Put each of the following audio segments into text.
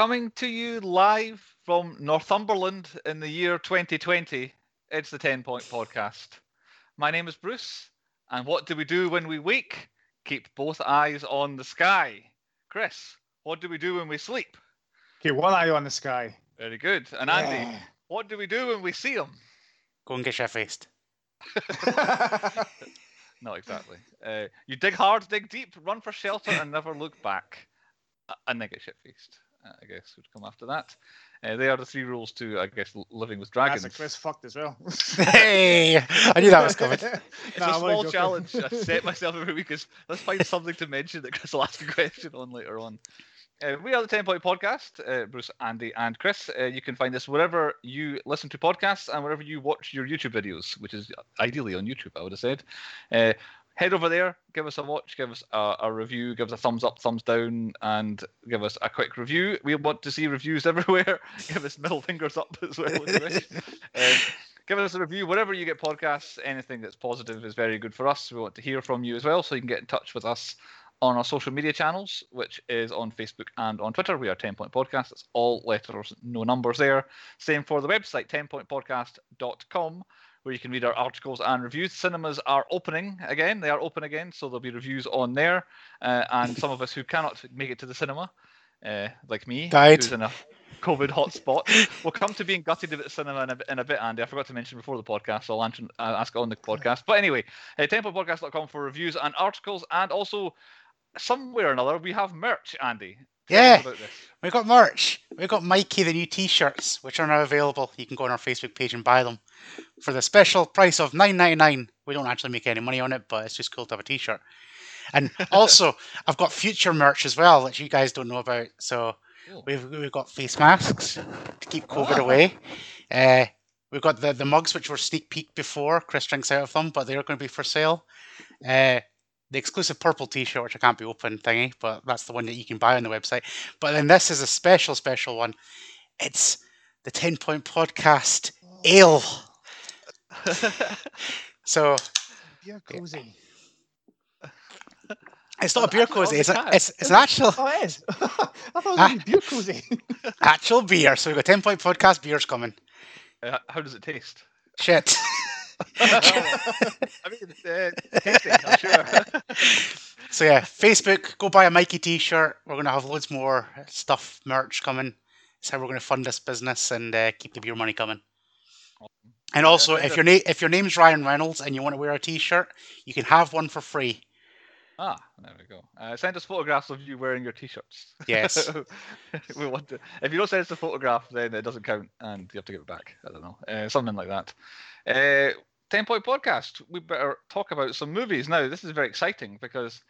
Coming to you live from Northumberland in the year 2020, it's the 10 Point Podcast. My name is Bruce, and what do we do when we wake? Keep both eyes on the sky. Chris, what do we do when we sleep? Okay, one eye on the sky. Very good. And Andy, Yeah. what do we do when we see them? Go and get shit faced. Not exactly. Uh, you dig hard, dig deep, run for shelter, and never look back. And then get shit faced. Uh, I guess would come after that. Uh, they are the three rules to, I guess, living with dragons. That's a Chris fucked as well. hey, I knew that was coming. It's Nah, a I'm only small challenge I set myself every week. Is let's find something to mention that Chris will ask a question on later on. Uh, we are the Ten Point Podcast. Uh, Bruce, Andy, and Chris. Uh, you can find us wherever you listen to podcasts and wherever you watch your YouTube videos, which is ideally on YouTube. I would have said. Head over there, give us a watch, give us a, a review, give us a thumbs up, thumbs down, and give us a quick review. We want to see reviews everywhere. give us middle fingers up as well. if you wish. Um, give us a review wherever you get podcasts. Anything that's positive is very good for us. We want to hear from you as well, so you can get in touch with us on our social media channels, which is on Facebook and on Twitter. We are 10 Point Podcast. It's all letters, no numbers there. Same for the website, 10pointpodcast.com, where you can read our articles and reviews. Cinemas are opening again. They are open again, so there'll be reviews on there. Uh, and some of us who cannot make it to the cinema, uh, like me, Died. who's in a COVID hotspot, will come to being gutted at the cinema in a, in a bit, Andy. I forgot to mention before the podcast, so I'll answer, uh, ask on the podcast. But anyway, uh, 10pointpodcast.com for reviews and articles, and also somewhere or another we have merch, Andy. Yeah. about this. We got merch. We've got Mikey the new T-shirts, which are now available. You can go on our Facebook page and buy them for the special price of nine ninety nine. We don't actually make any money on it, but it's just cool to have a T-shirt. And also, I've got future merch as well that you guys don't know about. So Cool. we've we've got face masks to keep COVID Ah. away. Uh, we've got the the mugs which were sneak peek before. Chris drinks out of them, but they're going to be for sale. Uh, the exclusive purple T-shirt, which I can't be open thingy, but that's the one that you can buy on the website. But then this is a special, special one. It's the Ten Point Podcast Ale. So You're cozy. it's not a beer actually cozy. It's, a, it's it's an actual Oh, it is. I thought it was Ah. beer cozy. actual beer. So we've got Ten Point Podcast beers coming. Uh, how does it taste? Shit. I mean, uh, tasty, I'm sure. So yeah, Facebook. Go buy a Mikey T-shirt. We're gonna have loads more stuff, merch coming. It's how we're gonna fund this business and uh, keep the beer money coming. And also, I if your name if your name's Ryan Reynolds and you want to wear a T-shirt, you can have one for free. Ah, there we go. Uh, send us photographs of you wearing your t-shirts. Yes. we want to. If you don't send us a photograph, then it doesn't count, and you have to give it back. I don't know, uh, something like that. Uh, Ten Point Podcast. We better talk about some movies now. This is very exciting because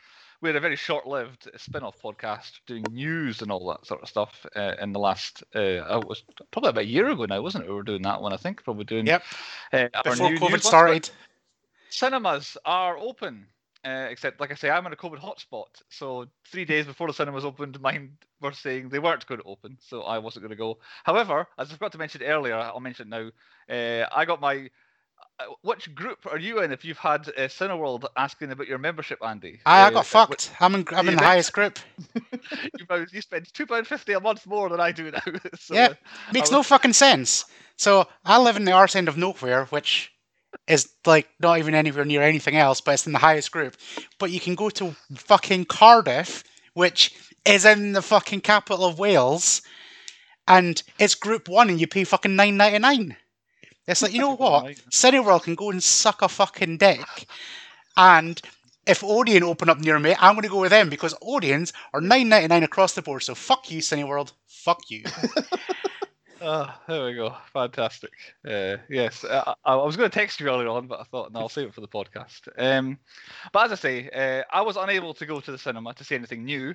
we had a very short-lived spin-off podcast doing news and all that sort of stuff uh, in the last. Uh, it was probably about a year ago now, wasn't it? We were doing that one, I think. Probably doing. Yep. Uh, Before COVID one, started. cinemas are open. Uh, except, like I say, I'm in a COVID hotspot. So three days before the cinemas opened, mine were saying they weren't going to open, so I wasn't going to go. However, as I forgot to mention earlier, I'll mention it now. Uh, I got my. Uh, which group are you in? If you've had uh, Cineworld asking about your membership, Andy? I, I Uh, got wh- fucked. I'm in, I'm in the highest group. You, you spend two pound fifty a month more than I do now. so, Yep. uh, Makes I no fucking sense. So I live in the arse end of nowhere, which is like not even anywhere near anything else, but it's in the highest group. But you can go to fucking Cardiff, which is in the fucking capital of Wales, and it's group one, and you pay fucking nine ninety nine. It's like you know what. Cineworld can go and suck a fucking dick, and. If Odeon open up near me, I'm going to go with them because Odeons are nine ninety nine across the board. So fuck you, Cineworld. Fuck you. Oh, there we go. Fantastic. Uh, yes, uh, I, I was going to text you earlier on, but I thought, no, I'll save it for the podcast. Um, but as I say, uh, I was unable to go to the cinema to see anything new.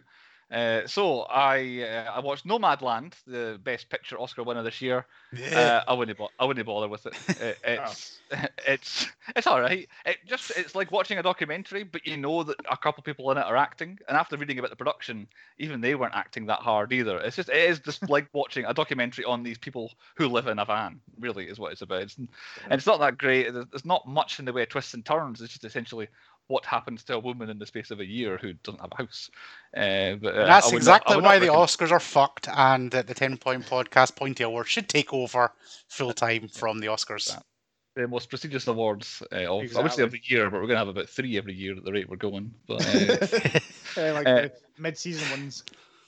Uh, so I uh, I watched Nomadland, the Best Picture Oscar winner this year. Uh, I wouldn't bo- I wouldn't bother with it. it it's it's it's all right. It just it's like watching a documentary, but you know that a couple people in it are acting. And after reading about the production, even they weren't acting that hard either. It's just it is just like watching a documentary on these people who live in a van. Really, is what it's about. It's, and it's not that great. There's not much in the way of twists and turns. It's just essentially what happens to a woman in the space of a year who doesn't have a house. Uh, but uh, that's I would not- exactly why the recommend- Oscars are fucked, and that the Ten Point Podcast Pointy Award should take over full time from the Oscars. Yeah. the most prestigious awards uh, of I would say every year, but we're gonna have about three every year at the rate we're going. But uh, Uh, like Uh, mid-season ones.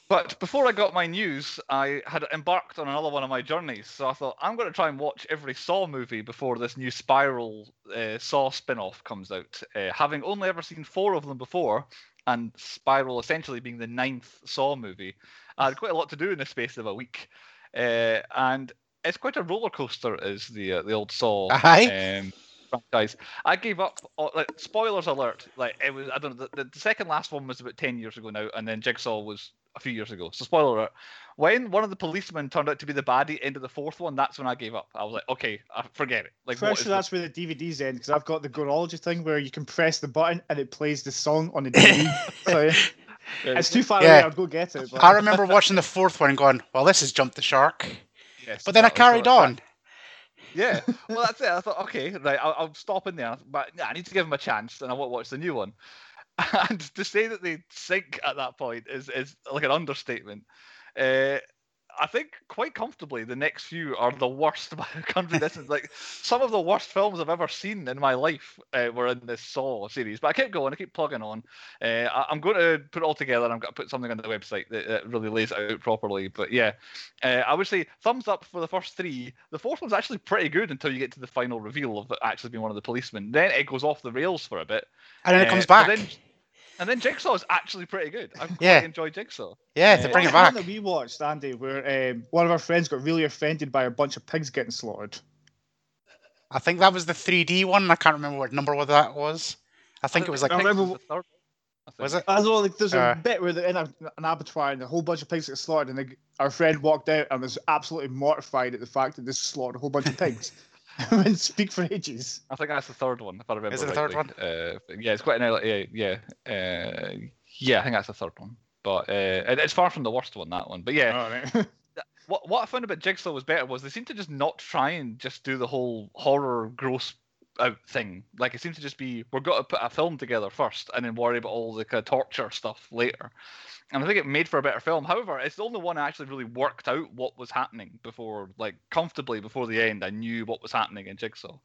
But before I got my news, I had embarked on another one of my journeys. So I thought I'm going to try and watch every Saw movie before this new Spiral uh, Saw spin-off comes out. Uh, having only ever seen four of them before, and Spiral essentially being the ninth Saw movie, I had quite a lot to do in the space of a week. Uh, and it's quite a roller coaster, is the uh, the old Saw Aye. um, franchise. I gave up. on- Like spoilers alert. Like it was. I don't know. The, the second last one was about ten years ago now, and then Jigsaw was a few years ago. So spoiler alert. When one of the policemen turned out to be the baddie end of the fourth one, that's when I gave up. I was like, okay, I forget it. Like, what Pretty sure that's this? where the DVDs end because I've got the Gorology thing where you can press the button and it plays the song on the DVD. so yeah, Yeah, it's too far Yeah. away. I'll go get it. But... I remember watching the fourth one and going, "Well, this has jumped the shark," yes, but then I carried that- on. Yeah, well, that's it. I thought, okay, right, I'll, I'll stop in there, but yeah, I need to give him a chance, and I won't watch the new one. And to say that they sink at that point is is like an understatement. Uh, I think quite comfortably the next few are the worst by a country distance. Like some of the worst films I've ever seen in my life uh, were in this Saw series. But I keep going, I keep plugging on. Uh, I, I'm going to put it all together. and I'm going to put something on the website that, that really lays it out properly. But yeah, uh, I would say thumbs up for the first three. The fourth one's actually pretty good until you get to the final reveal of it actually being one of the policemen. Then it goes off the rails for a bit. And then it Uh, comes back. Then- and then Jigsaw is actually pretty good. I quite Yeah. enjoy Jigsaw. yeah, to bring What's it the one back. that we watched, Andy, where um, one of our friends got really offended by a bunch of pigs getting slaughtered. I think that was the 3D one. I can't remember what number what that was. I think it was like, I Pigs remember- is the third, I think. was it? As well, like, there's a Uh. bit where they're in a, an abattoir and a whole bunch of pigs get slaughtered, and they, our friend walked out and was absolutely mortified at the fact that they slaughtered a whole bunch of pigs. and speak for ages. I think that's the third one, if I remember Is it the third one? Uh, yeah, it's quite an early- yeah, yeah, uh, yeah. I think that's the third one, but uh, it- it's far from the worst one. That one, but yeah, All right. what what I found about Jigsaw was better was they seemed to just not try and just do the whole horror gross out thing. Like it seemed to just be we're going to put a film together first and then worry about all the kind of torture stuff later. And I think it made for a better film. However, it's the only one I actually really worked out what was happening before, like comfortably before the end. I knew what was happening in Jigsaw.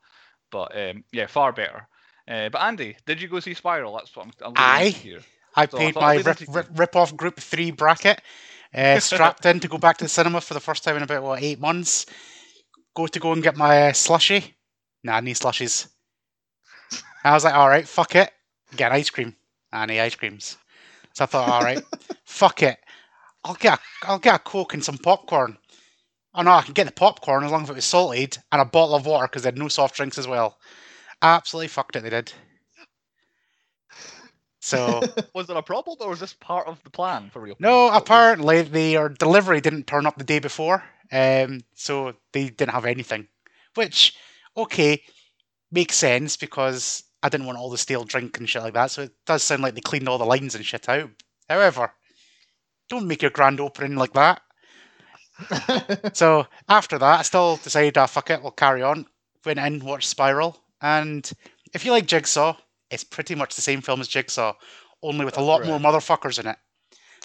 But um, yeah, far better. Uh, but Andy, did you go see Spiral? That's what I'm, I'm Aye. here. I So I paid thought my rip, leave it to rip, rip off Group 3 bracket, uh, strapped in to go back to the cinema for the first time in about, what, eight months. Go to go and get my uh, slushy. Nah, I need slushies. I was like, alright, fuck it. Get an ice cream. I need ice creams. So I thought, alright, fuck it. I'll get, a, I'll get a Coke and some popcorn. Oh no, I can get the popcorn as long as it was salted and a bottle of water because they had no soft drinks as well. Absolutely fucked it, they did. So. Was there a problem, or was this part of the plan for real? No, apparently their delivery didn't turn up the day before, um, so they didn't have anything. Which, okay, makes sense because I didn't want all the stale drink and shit like that. So it does sound like they cleaned all the lines and shit out. However, don't make your grand opening like that. So after that, I still decided, ah, fuck it, we'll carry on. Went in, watched Spiral, and if you like Jigsaw, it's pretty much the same film as Jigsaw, only with a lot more motherfuckers in it.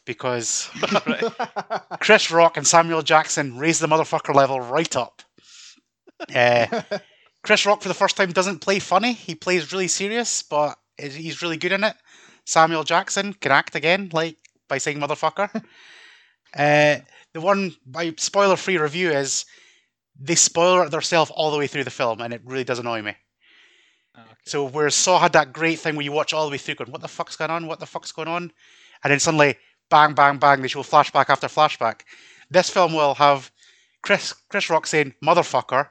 Because Chris Rock and Samuel Jackson raised the motherfucker level right up. Uh, Chris Rock, for the first time, doesn't play funny. He plays really serious, but he's really good in it. Samuel Jackson can act again, like by saying motherfucker. uh, the one by spoiler-free review is they spoiler it themselves all the way through the film, and it really does annoy me. Okay. So whereas Saw had that great thing where you watch all the way through, going, "What the fuck's going on? What the fuck's going on?" and then suddenly, bang, bang, bang, they show flashback after flashback. This film will have Chris Chris Rock saying "motherfucker,"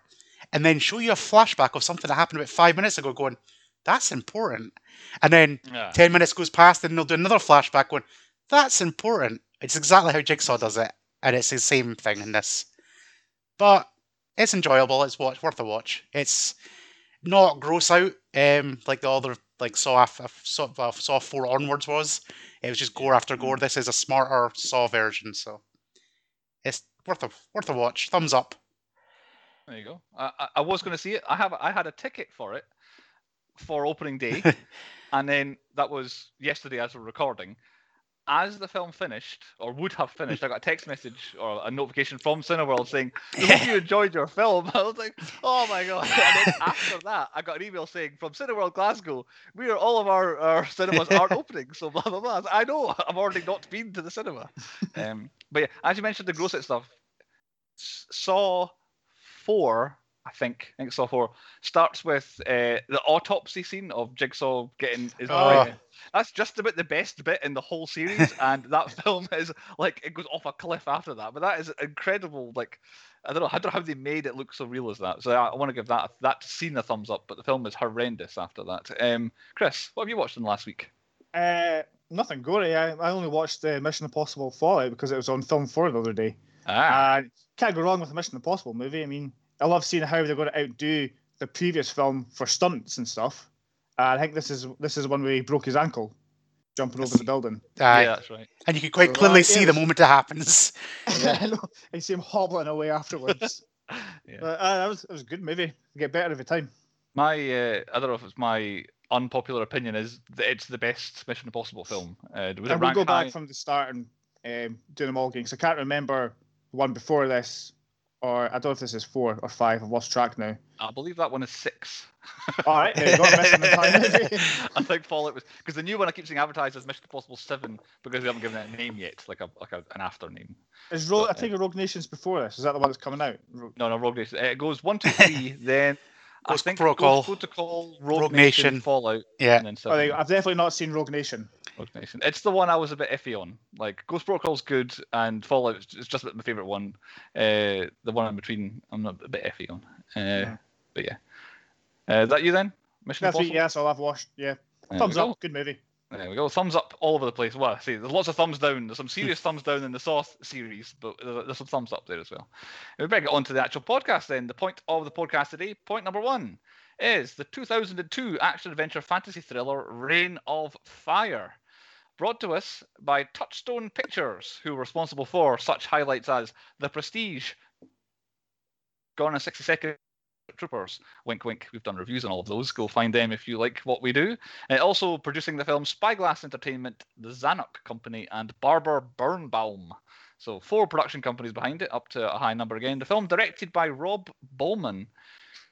and then show you a flashback of something that happened about five minutes ago, going, "That's important," and then Yeah. ten minutes goes past, and they'll do another flashback, going, "That's important." It's exactly how Jigsaw does it, and it's the same thing in this. But it's enjoyable. It's watch, worth a watch. It's not gross out um, like the other like Saw Saw, Saw four onwards was. It was just gore after gore. This is a smarter Saw version, so it's worth a worth a watch. Thumbs up. There you go. I, I, I was going to see it. I have I had a ticket for it, for opening day, and then that was yesterday as we're recording. As the film finished, or would have finished, I got a text message or a notification from Cineworld saying, "We hope you enjoyed your film." I was like, "Oh my god!" And then after that, I got an email saying from Cineworld Glasgow, "We are all of our, our cinemas aren't opening." So blah blah blah. I, know I've already not been to the cinema. Um, but yeah, as you mentioned, the gross it stuff. Saw four, I think. I think Saw four starts with uh, the autopsy scene of Jigsaw getting his Oh. brain. That's just about the best bit in the whole series, and that film is like it goes off a cliff after that. But that is incredible. Like I don't know, I don't know how they made it look so real as that. So I, I want to give that that scene a thumbs up. But the film is horrendous after that. Um, Chris, what have you watched in the last week? Uh, nothing gory. I, I only watched uh, Mission Impossible Fallout because it was on film four the other day. Ah, And can't go wrong with a Mission Impossible movie. I mean, I love seeing how they're going to outdo the previous film for stunts and stuff. Uh, I think this is this is one where he broke his ankle jumping over the building. Aye. yeah, that's right. and you can quite So, clearly uh, see yeah, the moment it happens. I know. I see him hobbling away afterwards. Yeah. But uh, that was it was a good movie. Get better every time. My, uh, I don't know if it's my unpopular opinion is that it's the best Mission Impossible film. Uh, and we'll rank go back from the start and um, do them all again. 'cause I can't remember the one before this, or I don't know if this is four or five. I've lost track now. I believe that one is six. All right, there you go. Missing the time. I think Fallout was because the new one I keep seeing advertised as Mission Impossible Seven because they haven't given it a name yet, like a like a, an after name. Is Ro- I But, uh, think Rogue Nation's before this. Is that the one that's coming out? Ro- No, no, Rogue Nation. Uh, It goes one, two, three, then I Ghost think Protocol, Ghost Protocol, Rogue, Rogue Nation, Nation. Fallout, Yeah. and then there you seven. go. I've definitely not seen Rogue Nation. Rogue Nation. It's the one I was a bit iffy on. Like Ghost Protocol's good, and Fallout is is just my favorite one. Uh, the one in between, I'm not a bit iffy on. Uh, Yeah. But yeah, uh, is that you then? Mission That's Impossible. me. Yes, all I've watched. Yeah, thumbs we go. up. Good movie. There we go. Thumbs up all over the place. Well, see, there's lots of thumbs down. There's some serious thumbs down in the Saw series, but there's there's some thumbs up there as well. We better get on to the actual podcast then. The point of the podcast today, point number one, is the 2002 action adventure fantasy thriller Reign of Fire. Brought to us by Touchstone Pictures, who were responsible for such highlights as The Prestige, Gone in 60 Seconds, Troopers. Wink, wink. We've done reviews on all of those. Go find them if you like what we do. Uh, also producing the film Spyglass Entertainment, the Zanuck Company, and Barber Birnbaum. So four production companies behind it, up to a high number again. The film directed by Rob Bowman.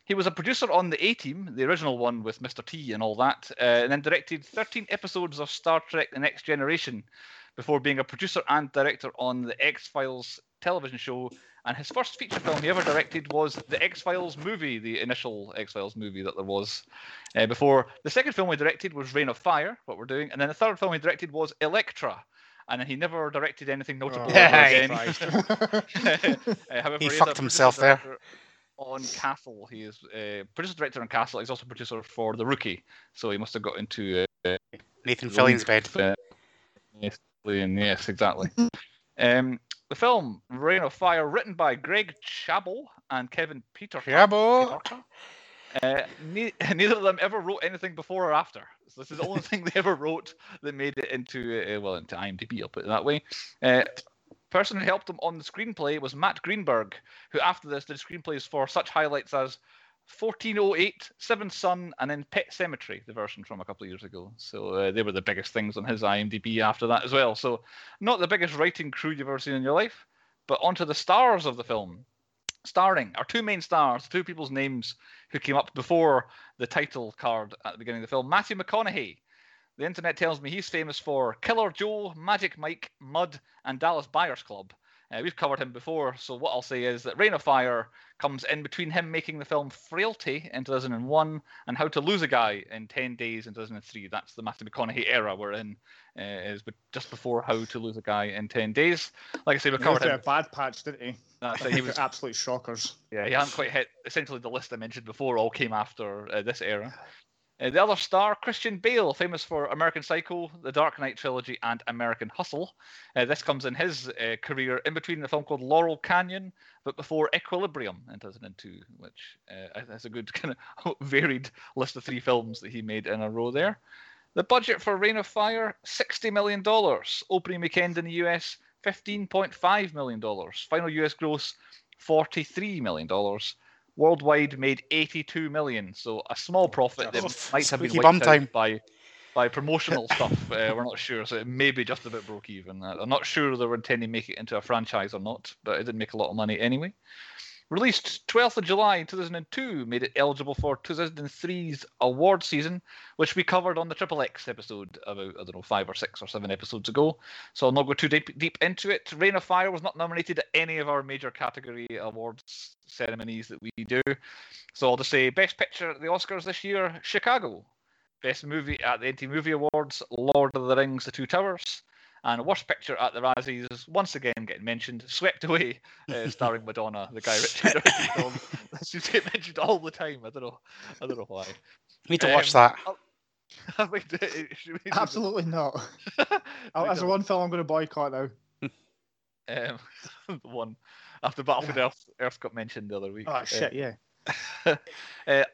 He was a producer on the A Team, the original one with Mr. T and all that, uh, and then directed 13 episodes of Star Trek: The Next Generation before being a producer and director on the X Files television show. And his first feature film he ever directed was the X Files movie, the initial X Files movie that there was. Uh, before the second film he directed was Reign of Fire, what we're doing, and then the third film he directed was Elektra. And then he never directed anything notable Oh, again. Uh, however, He fucked himself there. On Castle, he is uh, producer director on Castle. He's also producer for The Rookie, so he must have got into uh, Nathan Fillion's bed. yes, yes, exactly. um, the film Reign of Fire, written by Greg Chabot and Kevin Peter. Chabot. Uh, ne- neither of them ever wrote anything before or after. So this is the only thing they ever wrote that made it into uh, well into IMDb. I'll put it that way. Uh, person who helped them on the screenplay was Matt Greenberg, who after this did screenplays for such highlights as 1408, Seventh Son, and then Pet Sematary, the version from a couple of years ago. So uh, they were the biggest things on his IMDb after that as well. So not the biggest writing crew you've ever seen in your life, but onto the stars of the film. Starring our two main stars, two people's names who came up before the title card at the beginning of the film. Matthew McConaughey. The internet tells me he's famous for Killer Joe, Magic Mike, Mud, and Dallas Buyers Club. Uh, we've covered him before, so what I'll say is that Reign of Fire comes in between him making the film Frailty in 2001 and How to Lose a Guy in 10 Days in 2003. That's the Matthew McConaughey era we're in, uh, is just before How to Lose a Guy in 10 Days. Like I say, we covered him. a bad patch, didn't he? That's it, he was absolute shockers. yeah, he hadn't quite hit. Essentially, the list I mentioned before all came after uh, this era. Uh, the other star, Christian Bale, famous for American Psycho, The Dark Knight trilogy, and American Hustle. Uh, this comes in his uh, career in between the film called Laurel Canyon, but before Equilibrium in 2002, which uh, has a good kind of varied list of three films that he made in a row there. The budget for Reign of Fire, $60 million. Opening weekend in the US, $15.5 million. Final US gross, $43 million. Worldwide made 82 million, so a small profit that Oof, might have been wiped out by by promotional stuff. Uh, we're not sure, so it may be just about broke even. I'm not sure they were intending to make it into a franchise or not, but it didn't make a lot of money anyway. Released 12th of July 2002, made it eligible for 2003's award season, which we covered on the Triple X episode about, I don't know, five or six or seven episodes ago. So I'll not go too deep, deep into it. Reign of Fire was not nominated at any of our major category awards ceremonies that we do. So I'll just say Best Picture at the Oscars this year, Chicago. Best Movie at the MTV Movie Awards, Lord of the Rings, The Two Towers. And a Worst Picture at the Razzies, once again getting mentioned, Swept Away, uh, starring Madonna, the Guy Ritchie directed film. That seems to get mentioned all the time. I don't know. I don't know why. Need to watch Um, that. I mean, we do Absolutely not. the- Oh, That's the one film I'm going to boycott now. Um, the one after Battlefield Earth, Earth got mentioned the other week. Oh Uh, shit, yeah. uh,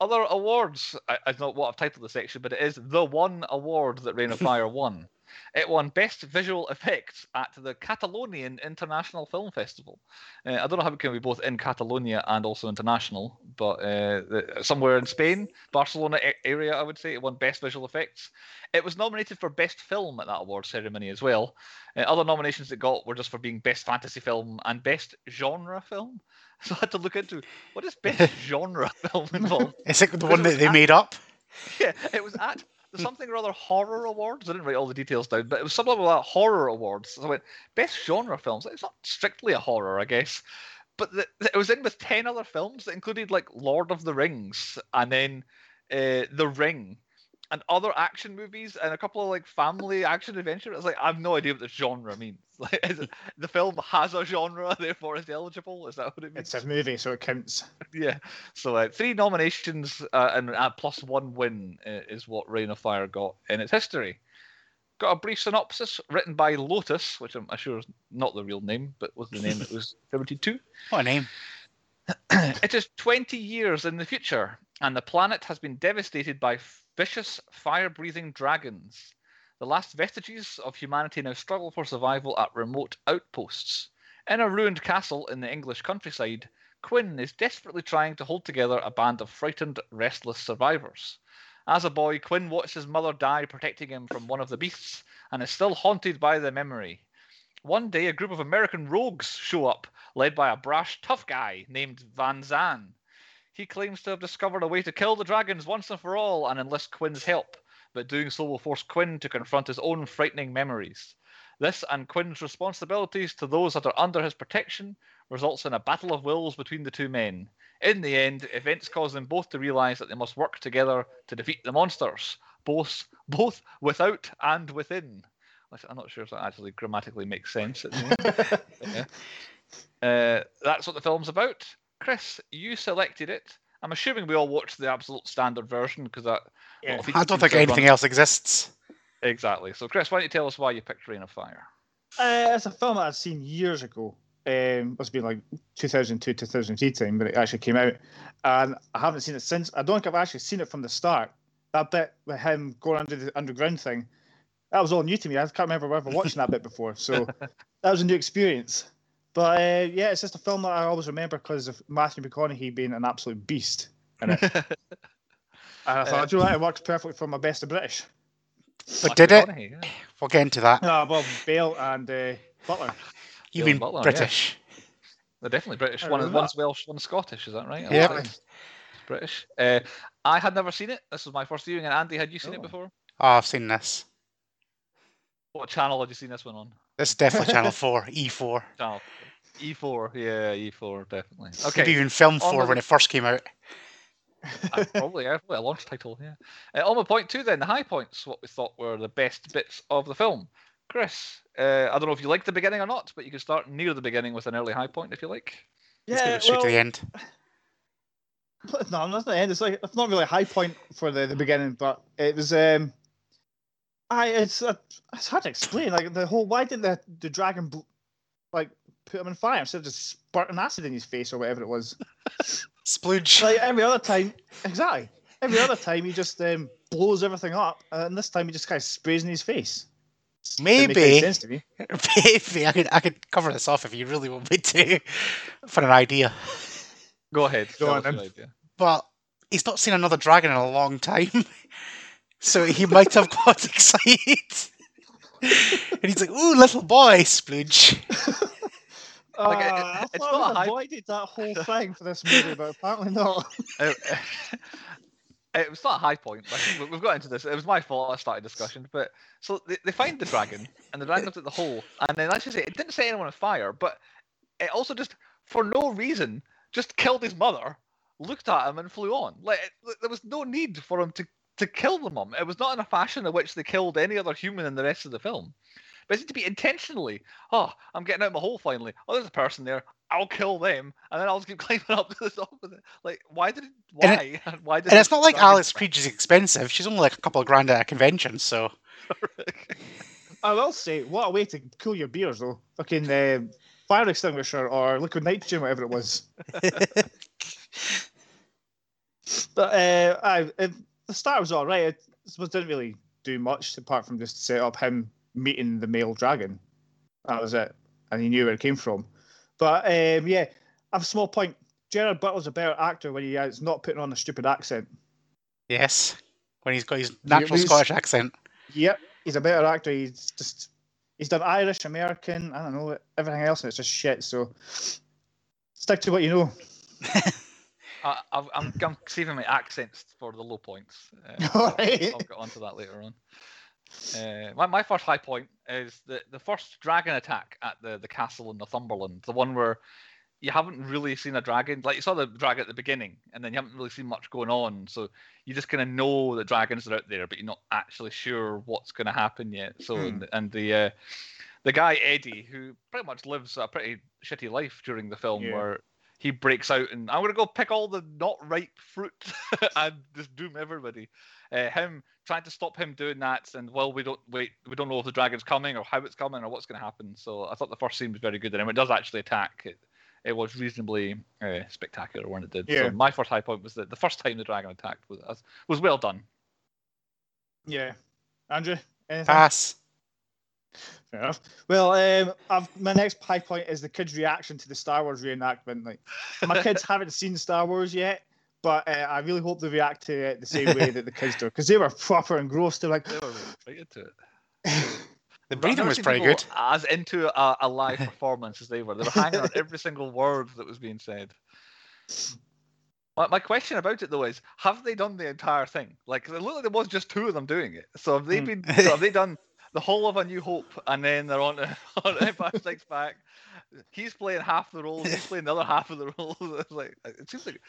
other awards. I, I don't know what I've titled the section, but it is the one award that Reign of Fire won. It won Best Visual Effects at the Catalonian International Film Festival. Uh, I don't know how it can be both in Catalonia and also international, but uh, the, somewhere in Spain, Barcelona area, I would say, it won Best Visual Effects. It was nominated for Best Film at that award ceremony as well. Uh, other nominations it got were just for being Best Fantasy Film and Best Genre Film. So I had to look into what is Best Genre Film involved. Is it the one that they at- made up? Yeah, it was at the something or other horror awards. I didn't write all the details down, but it was something about horror awards. So I went best genre films. It's not strictly a horror, I guess, but the, it was in with ten other films that included like Lord of the Rings and then uh, The Ring and other action movies and a couple of like family action adventure. It's like I have no idea what the genre means. Like, is it, the film has a genre, therefore it's eligible. Is that what it means? It's a movie, so it counts. yeah. So uh, three nominations uh, and uh, plus one win uh, is what Reign of Fire got in its history. Got a brief synopsis written by Lotus, which I'm sure is not the real name, but was the name it was attributed to. What a name. it is 20 years in the future, and the planet has been devastated by vicious, fire breathing dragons. The last vestiges of humanity now struggle for survival at remote outposts. In a ruined castle in the English countryside, Quinn is desperately trying to hold together a band of frightened, restless survivors. As a boy, Quinn watched his mother die protecting him from one of the beasts and is still haunted by the memory. One day, a group of American rogues show up, led by a brash, tough guy named Van Zan. He claims to have discovered a way to kill the dragons once and for all and enlist Quinn's help, but doing so will force Quinn to confront his own frightening memories. This and Quinn's responsibilities to those that are under his protection results in a battle of wills between the two men. In the end, events cause them both to realize that they must work together to defeat the monsters, both both without and within. I'm not sure if that actually grammatically makes sense. at the end. Yeah. Uh, that's what the film's about. Chris, you selected it. I'm assuming we all watched the absolute standard version because that. Yeah. well, I don't think anything run- else exists. Exactly. So, Chris, why don't you tell us why you picked Reign of Fire? Uh, it's a film that I'd seen years ago. Um, must have been like 2002, 2003 time, but it actually came out, and I haven't seen it since. I don't think I've actually seen it from the start. That bit with him going under the underground thing, that was all new to me. I can't remember ever watching that bit before, so that was a new experience. But uh, yeah, it's just a film that I always remember because of Matthew McConaughey being an absolute beast in it. and I thought, you know what, it works perfectly for my best of British. But did it? Yeah. We'll get into that. Ah, well, Bale and uh, Butler. You Dylan mean Butler, yeah. British? They're definitely British. One, remember one's Welsh, one's Scottish. Is that right? I Yep. British. Uh, I had never seen it. This was my first viewing. And Andy, had you seen it Oh. before? Oh, I've seen this. What channel had you seen this one on? This is definitely Channel 4, E4. Channel E4. Yeah, E4, definitely. Okay. Okay. even film 4 when it. it first came out. Uh, probably, yeah, probably a launch title. Yeah. Uh, on my point two, then the high points. What we thought were the best bits of the film. Chris, uh, I don't know if you like the beginning or not, but you can start near the beginning with an early high point if you like. Let's get it straight to the end. No, not the end. It's like it's not really a high point for the, the beginning, but it was. um I it's uh, it's hard to explain. Like the whole why did the the dragon bl- like put him on fire instead of just spurting acid in his face or whatever it was? Splooge. Like every other time, exactly. Every other time he just um, blows everything up, and this time he just kind of sprays in his face. Didn't make any Maybe, sense to me. maybe I could I could cover this off if you really want me to for an idea. Go ahead. Go tell on then. But he's not seen another dragon in a long time. So he might have got excited. and he's like, ooh, little boy, splooge. Like, it- Ah, I it's thought not a we high- avoided that whole thing for this movie, but apparently not. it, it was not a high point. Like, we- we've got into this. It was my fault. I started discussion, but so they, they find the dragon, and the dragon looks at the hole, and then let's just say it didn't set anyone on fire, but it also just for no reason just killed his mother, looked at him, and flew on. Like it, there was no need for him to to kill the mum. It was not in a fashion in which they killed any other human in the rest of the film. But it seemed to be intentionally. Oh, I'm getting out of my hole finally. Oh, there's a person there. I'll kill them, and then I'll just keep climbing up to the top of it. Like, why did it? And Why? why did? And it's not like Alice die? Krige is expensive. She's only like a couple of grand at a convention, so. I will say, what a way to cool your beers, though. Fucking uh, fire extinguisher or liquid nitrogen, whatever it was. But uh, I, it, the start was all right. It was- didn't really do much apart from just set up him meeting the male dragon. That was it, and he knew where it came from. But um, yeah, I have a small point. Gerard Butler's a better actor when he is not putting on a stupid accent. Yes. When he's got his natural Scottish accent. Yep, he's a better actor. He's just he's done Irish, American, I don't know, everything else, and it's just shit. So stick to what you know. I, I've- I'm, I'm saving my accents for the low points. Uh, All I'll, right. I'll get onto that later on. Uh, my, my first high point is the, the first dragon attack at the, the castle in Northumberland, the one where you haven't really seen a dragon. Like you saw the dragon at the beginning, and then you haven't really seen much going on. So you just kind of know that dragons are out there, but you're not actually sure what's going to happen yet. So and, and the uh, the guy Eddie, who pretty much lives a pretty shitty life during the film, Yeah. where he breaks out and I'm gonna go pick all the not ripe fruit and just doom everybody. Uh, him trying to stop him doing that, and well, we don't wait, we don't know if the dragon's coming or how it's coming or what's going to happen. So I thought the first scene was very good, and when it does actually attack, it it was reasonably uh, spectacular when it did. Yeah. So my first high point was that the first time the dragon attacked was was well done. Yeah, Andrew. Anything? Pass. Fair enough. Well, um, I've, my next high point is the kids' reaction to the Star Wars reenactment. Like, my kids haven't seen Star Wars yet, but uh, I really hope they react to it the same way that the kids do, because they were proper engrossed. They're like, They were really excited to it. The breathing was pretty good. As into a, a live performance as they were. They were hanging on every single word that was being said. My, my question about it though is, have they done the entire thing? Like, it looked like there was just two of them doing it. So have they Hmm. been? So have they done the whole of A New Hope, and then they're on to, on to Empire Strikes Back? He's playing half the role. He's playing the other half of the role. It's like it seems like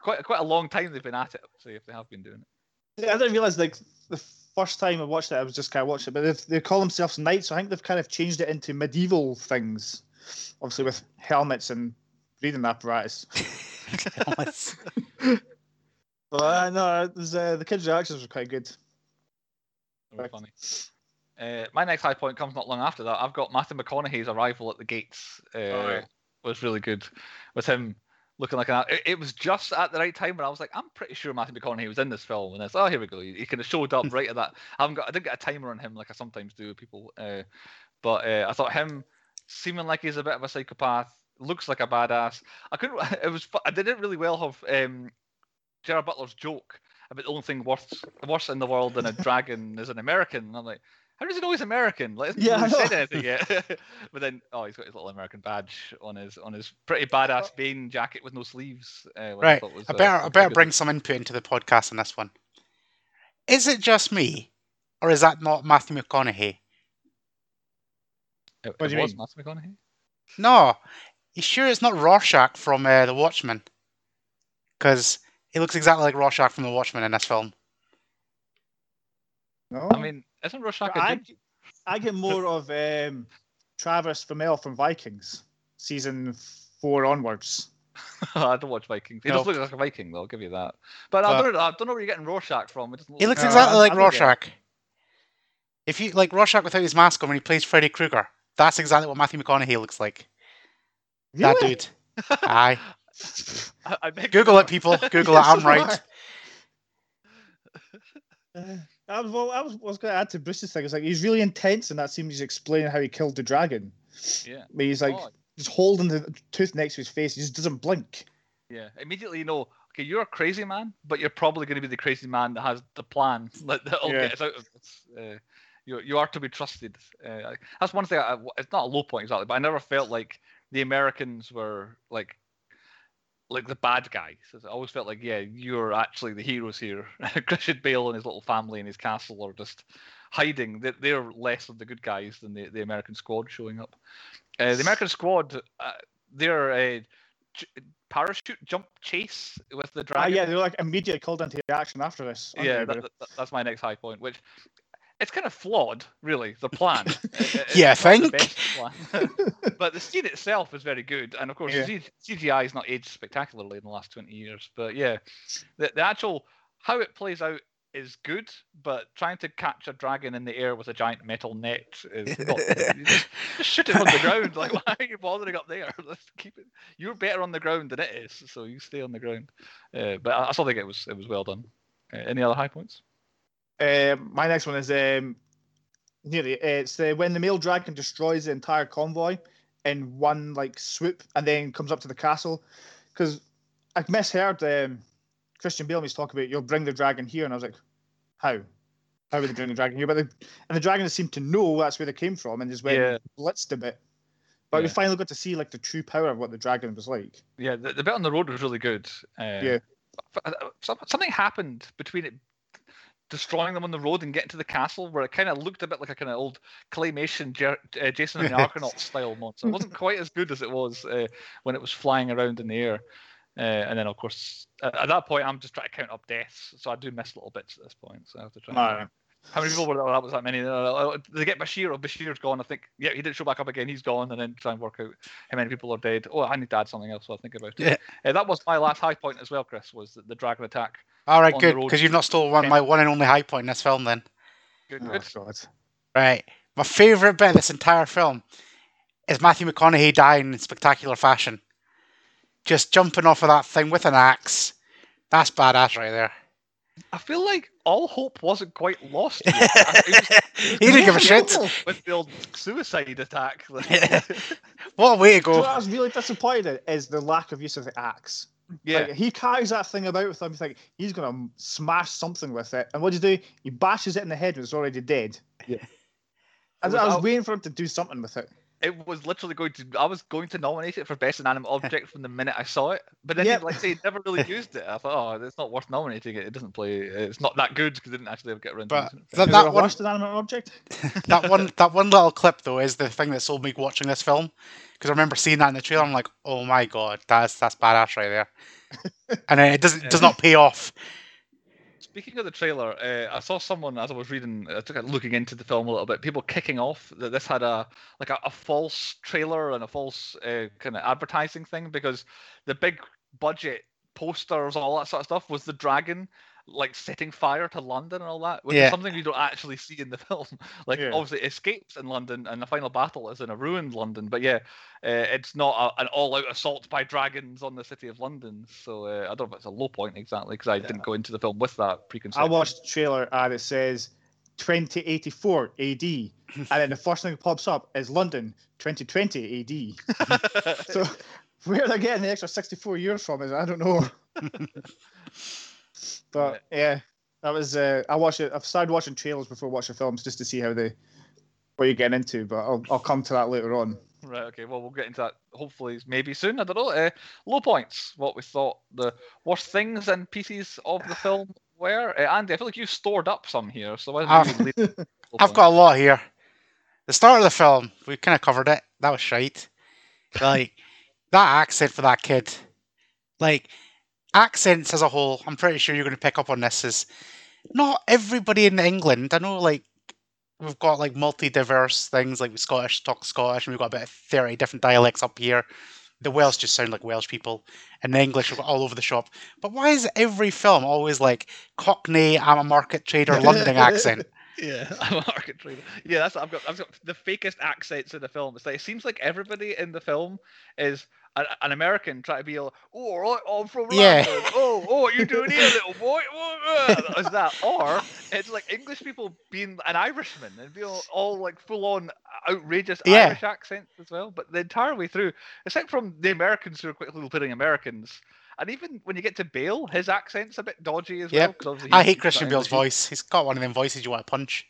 quite quite a long time they've been at it. See if they have been doing it. I didn't realize like the first time I watched it, I was just kind of watching it, but they, they call themselves knights. So I think they've kind of changed it into medieval things, obviously with helmets and breathing apparatus. But uh, no, was, uh, the kids' reactions were quite good. Very Right. funny. Uh, my next high point comes not long after that. I've got Matthew McConaughey's arrival at the gates. Uh, yeah. Was really good with him looking like an. It, it was just at the right time when I was like, I'm pretty sure Matthew McConaughey was in this film, and it's oh here we go. He, he kind of showed up right at that. I haven't got. I didn't get a timer on him like I sometimes do with people. Uh, but uh, I thought him seeming like he's a bit of a psychopath, looks like a badass. I couldn't. It was. I did it really well. Have um, Gerard Butler's joke about the only thing worse worse in the world than a dragon is an American. And I'm like, how does he know he's American? Like, hasn't Yeah, I really said anything yet. but then, oh, he's got his little American badge on his on his pretty badass Bane jacket with no sleeves. Uh, Right. thought was, I uh, better, I better good. bring some input into the podcast on this one. Is it just me, or is that not Matthew McConaughey? It, What it do you was mean? Matthew McConaughey. No, you sure it's not Rorschach from uh, The Watchmen? Because he looks exactly like Rorschach from The Watchmen in this film. No, I mean, isn't Rorschach a I, dude? I get more of um, Travis Fimmel from Vikings, season four onwards. I don't watch Vikings. He Nope. does look like a Viking, though. I'll give you that. But I don't know. I don't know where you're getting Rorschach from. It look He looks No, exactly I'm- like I'm. Rorschach. If you like Rorschach without his mask on when he plays Freddy Krueger, that's exactly what Matthew McConaughey looks like. That dude. Aye. I, I Google it, people. Google it. I'm right. I was, well, I was, was going to add to Bruce's thing. It's like he's really intense in that scene. He's explaining how he killed the dragon. Yeah. But he's like Oh, just holding the tooth next to his face. He just doesn't blink. Yeah, immediately you know, okay, you're a crazy man, but you're probably going to be the crazy man that has the plan that, that'll Yeah. get us out of this. Uh, you, you are to be trusted. Uh, that's one thing. I, it's not a low point exactly, but I never felt like the Americans were like like the bad guys. I always felt like, yeah, you're actually the heroes here. Christian Bale and his little family in his castle are just hiding. They're, they're less of the good guys than the, the American squad showing up. Uh, the American squad, uh, they're a j- parachute jump chase with the Ah, dragon. yeah, they were like immediately called into action after this. yeah, that, that- that's my next high point. Which it's kind of flawed, really. The plan. It- Yeah, the think? plan. but the scene itself is very good, and of course, Yeah. CGI has not aged spectacularly in the last twenty years. But yeah, the, the actual how it plays out is good, but trying to catch a dragon in the air with a giant metal net is not. just, just shoot it on the ground. Like, why are you bothering up there? Let's keep it. You're better on the ground than it is, so you stay on the ground. Uh, but I, I still think it was it was well done. Uh, any other high points? Um, my next one is um, nearly. It's uh, when the male dragon destroys the entire convoy in one like swoop, and then comes up to the castle. Because I misheard um, Christian Bale was talking about you'll bring the dragon here, and I was like, how? How would they bring the dragon here? But the, and the dragon seemed to know that's where they came from, and just went Yeah. blitzed a bit. But we finally got to see like the true power of what the dragon was like. Yeah, the, the bit on the road was really good. Uh, Yeah. uh, some- Something happened between it destroying them on the road and getting to the castle where it kind of looked a bit like a kind of old claymation Jer- uh, Jason and the Argonauts style monster. It wasn't quite as good as it was uh, when it was flying around in the air. Uh, and then, of course, at, at that point, I'm just trying to count up deaths. So I do miss little bits at this point. So I have to try. and- Alright. How many people were there? That was that many. Uh, they get Bashir. Oh, Bashir's gone. I think. Yeah, he didn't show back up again. He's gone. And then try and work out how many people are dead. Oh, I need to add something else. So I'll think about it. Yeah. Uh, that was my last high point as well, Chris. Was the, the dragon attack. All right, good, because you've not stolen one, ten- my one and only high point in this film. Then, Good. Oh, good. God. right, my favorite bit of this entire film is Matthew McConaughey dying in spectacular fashion, just jumping off of that thing with an axe. That's badass right there. I feel like all hope wasn't quite lost. here. I- it was- he didn't give a shit. with the old suicide attack. What a way to So go! what I was really disappointed in is the lack of use of the axe. yeah. Like, he carries that thing about with him. He's like, he's gonna smash something with it. And what does he do? He bashes it in the head when it's already dead. Yeah. I, was, was I was waiting for him to do something with it. It was literally going to. I was going to nominate it for best inanimate object from the minute I saw it, but then Yep. he, like say, he never really used it. I thought, oh, it's not worth nominating it. It doesn't play. It's not that good because it didn't actually get around. to But using it. that- Is that it a one- worst inanimate object? that one, that one little clip though, is the thing that sold me watching this film. Because I remember seeing that in the trailer, I'm like, oh my god, that's that's badass right there. and it doesn't it does not pay off. Speaking of the trailer, uh, I saw someone as I was reading, I took a looking into the film a little bit. People kicking off that this had a like a, a false trailer and a false uh, kind of advertising thing because the big budget posters, all that sort of stuff, was the dragon like setting fire to London and all that, which Yeah. is something you don't actually see in the film. Like Yeah. obviously, it escapes in London, and the final battle is in a ruined London. But yeah, uh, it's not a, an all-out assault by dragons on the city of London. So uh, I don't know if it's a low point exactly because I didn't go into the film with that preconceived. I watched the trailer and it says 2084 AD. and then the first thing that pops up is London 2020 AD. So where they're getting the extra 64 years from is I don't know. But yeah, that was uh, I watched it. I've started watching trailers before watching films just to see how they what you're getting into. But I'll I'll come to that later on. Right. Okay. Well, we'll get into that hopefully maybe soon. I don't know. Uh, low points. What we thought the worst things and pieces of the film were. Uh, Andy, I feel like you stored up some here. So why don't I've- you I've points? got a lot here. The start of the film, we kind of covered it. That was shite. Like that accent for that kid. Like accents as a whole, I'm pretty sure you're going to pick up on this. Is not everybody in England. I know, like we've got like multi-diverse things. Like we Scottish talk Scottish, and we've got about thirty different dialects up here. The Welsh just sound like Welsh people, and the English are all over the shop. But why is every film always like Cockney, I'm a market trader, London accent? Yeah, I'm a market trader. Yeah, that's I've got. I've got the fakest accents in the film. It's like it seems like everybody in the film is a, an American trying to be all, oh, all right, I'm from Yeah. Oh, oh, what you doing here, little boy? What, uh?" Is that or it's like English people being an Irishman and being all, all like full on outrageous Yeah. Irish accents as well. But the entire way through, except from the Americans who are quickly putting Americans. And even when you get to Bale, his accent's a bit dodgy as Yep. well. 'cause obviously I hate he's Christian got Bale's English. voice. He's got one of them voices you want to punch.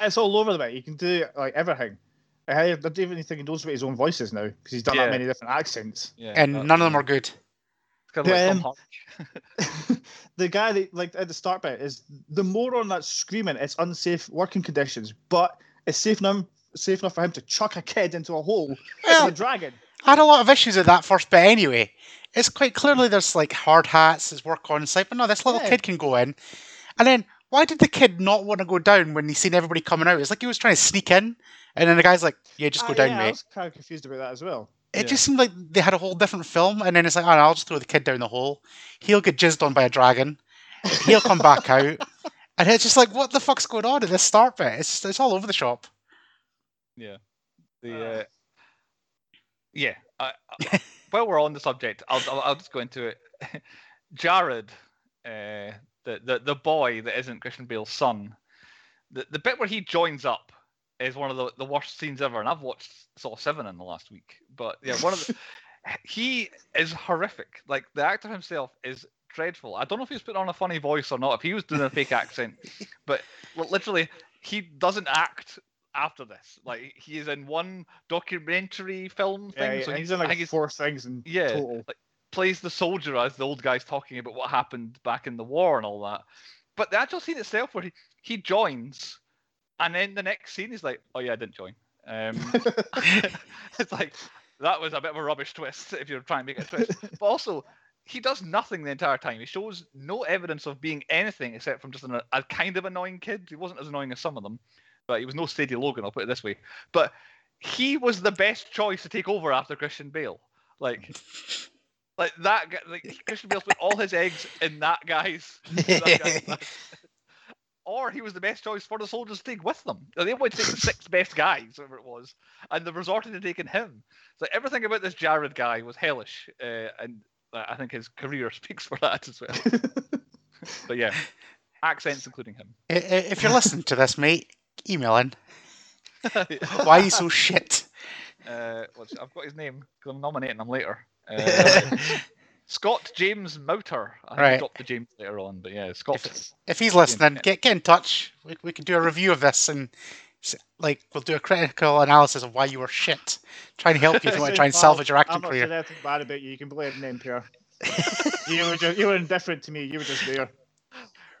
It's all over the bit. You can do like everything. I don't even think he knows what his own voice is now because he's done Yeah. that many different accents. Yeah, and that's- none of them are good. It's kind of like Um, the guy that like at the start bit is the moron that's screaming it's unsafe working conditions, but it's safe enough safe enough for him to chuck a kid into a hole Well, with a dragon. I had a lot of issues with that first bit anyway. It's quite clearly there's like hard hats, there's work on site, but no, this little Yeah. kid can go in. And then why did the kid not want to go down when he seen everybody coming out? It's like he was trying to sneak in, and then the guy's like, "Yeah, just go Ah, down, yeah, I was kind of confused about that as well. It Yeah. just seemed like they had a whole different film, and then it's like, "Oh, I'll just throw the kid down the hole. He'll get jizzed on by a dragon. He'll come back out." And it's just like, what the fuck's going on at this start bit? It's it's all over the shop. Yeah. The Uh. uh, yeah. I, I, while we're on the subject, I'll, I'll I'll just go into it. Jared, uh, the the the boy that isn't Christian Bale's son, the the bit where he joins up is one of the, the worst scenes ever, and I've watched Saw Seven in the last week. But yeah, one of the he is horrific. Like the actor himself is dreadful. I don't know if he's putting on a funny voice or not. If he was doing a fake accent, but literally he doesn't act after this. Like he is in one documentary film Yeah, thing. yeah, so he's, in like four things in Yeah, total. Plays the soldier as the old guy's talking about what happened back in the war and all that. But the actual scene itself, where he, he joins, and then the next scene is like, oh yeah, I didn't join. Um, it's like that was a bit of a rubbish twist if you're trying to make it a twist. but also, he does nothing the entire time. He shows no evidence of being anything except from just an, a kind of annoying kid. He wasn't as annoying as some of them, but he was no Sadie Logan. I'll put it this way. But he was the best choice to take over after Christian Bale. Like, like that. Guy, like Christian Bale put all his eggs in that guy's. that guy's basket. or he was the best choice for the soldiers to take with them. They to take the six best guys, whatever it was, and they resorted to taking him. So everything about this Jared guy was hellish, uh, and I think his career speaks for that as well. but yeah, accents including him. If you're listening to this, mate, email in. Why are you so shit? Uh, I've got his name because I'm nominating him later. Uh, Scott James Moutter. I think Right. he dropped the James later on, but yeah, Scott. If, if he's listening, get get in touch. We, we can do a review of this and like we'll do a critical analysis of why you were shit. Try and help you if you want to try and salvage your acting I'm not saying career. anything bad about you. You can blame an NPR. you were just, you were indifferent to me. You were just there.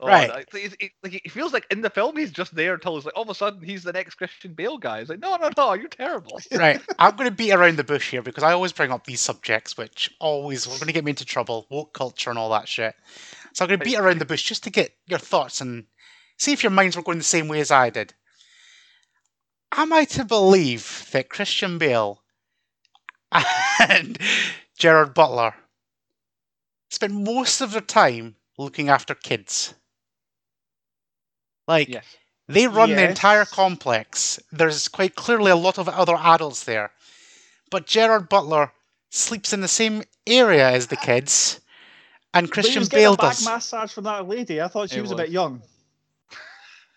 Oh, Right. like, It, it, like, it feels like in the film he's just there until it's like all of a sudden he's the next Christian Bale guy. It's like no, no, no, you're terrible. Right, I'm going to beat around the bush here because I always bring up these subjects, which always are going to get me into trouble, woke culture and all that shit. So I'm going to beat around the bush just to get your thoughts and see if your minds were going the same way as I did. Am I to believe that Christian Bale and Gerard Butler spent most of their time looking after kids? Like, Yes. they run the entire complex. There's quite clearly a lot of other adults there. But Gerard Butler sleeps in the same area as the kids, and But he Christian was getting Bale a back does. massage from that lady. I thought she He was, a bit young.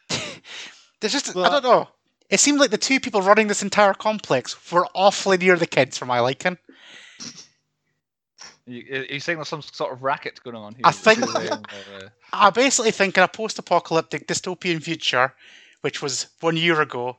There's just, I don't know. It seemed like the two people running this entire complex were awfully near the kids for my liking. You, are you saying there's some sort of racket going on here? I think- uh, I basically think in a post apocalyptic dystopian future, which was one year ago,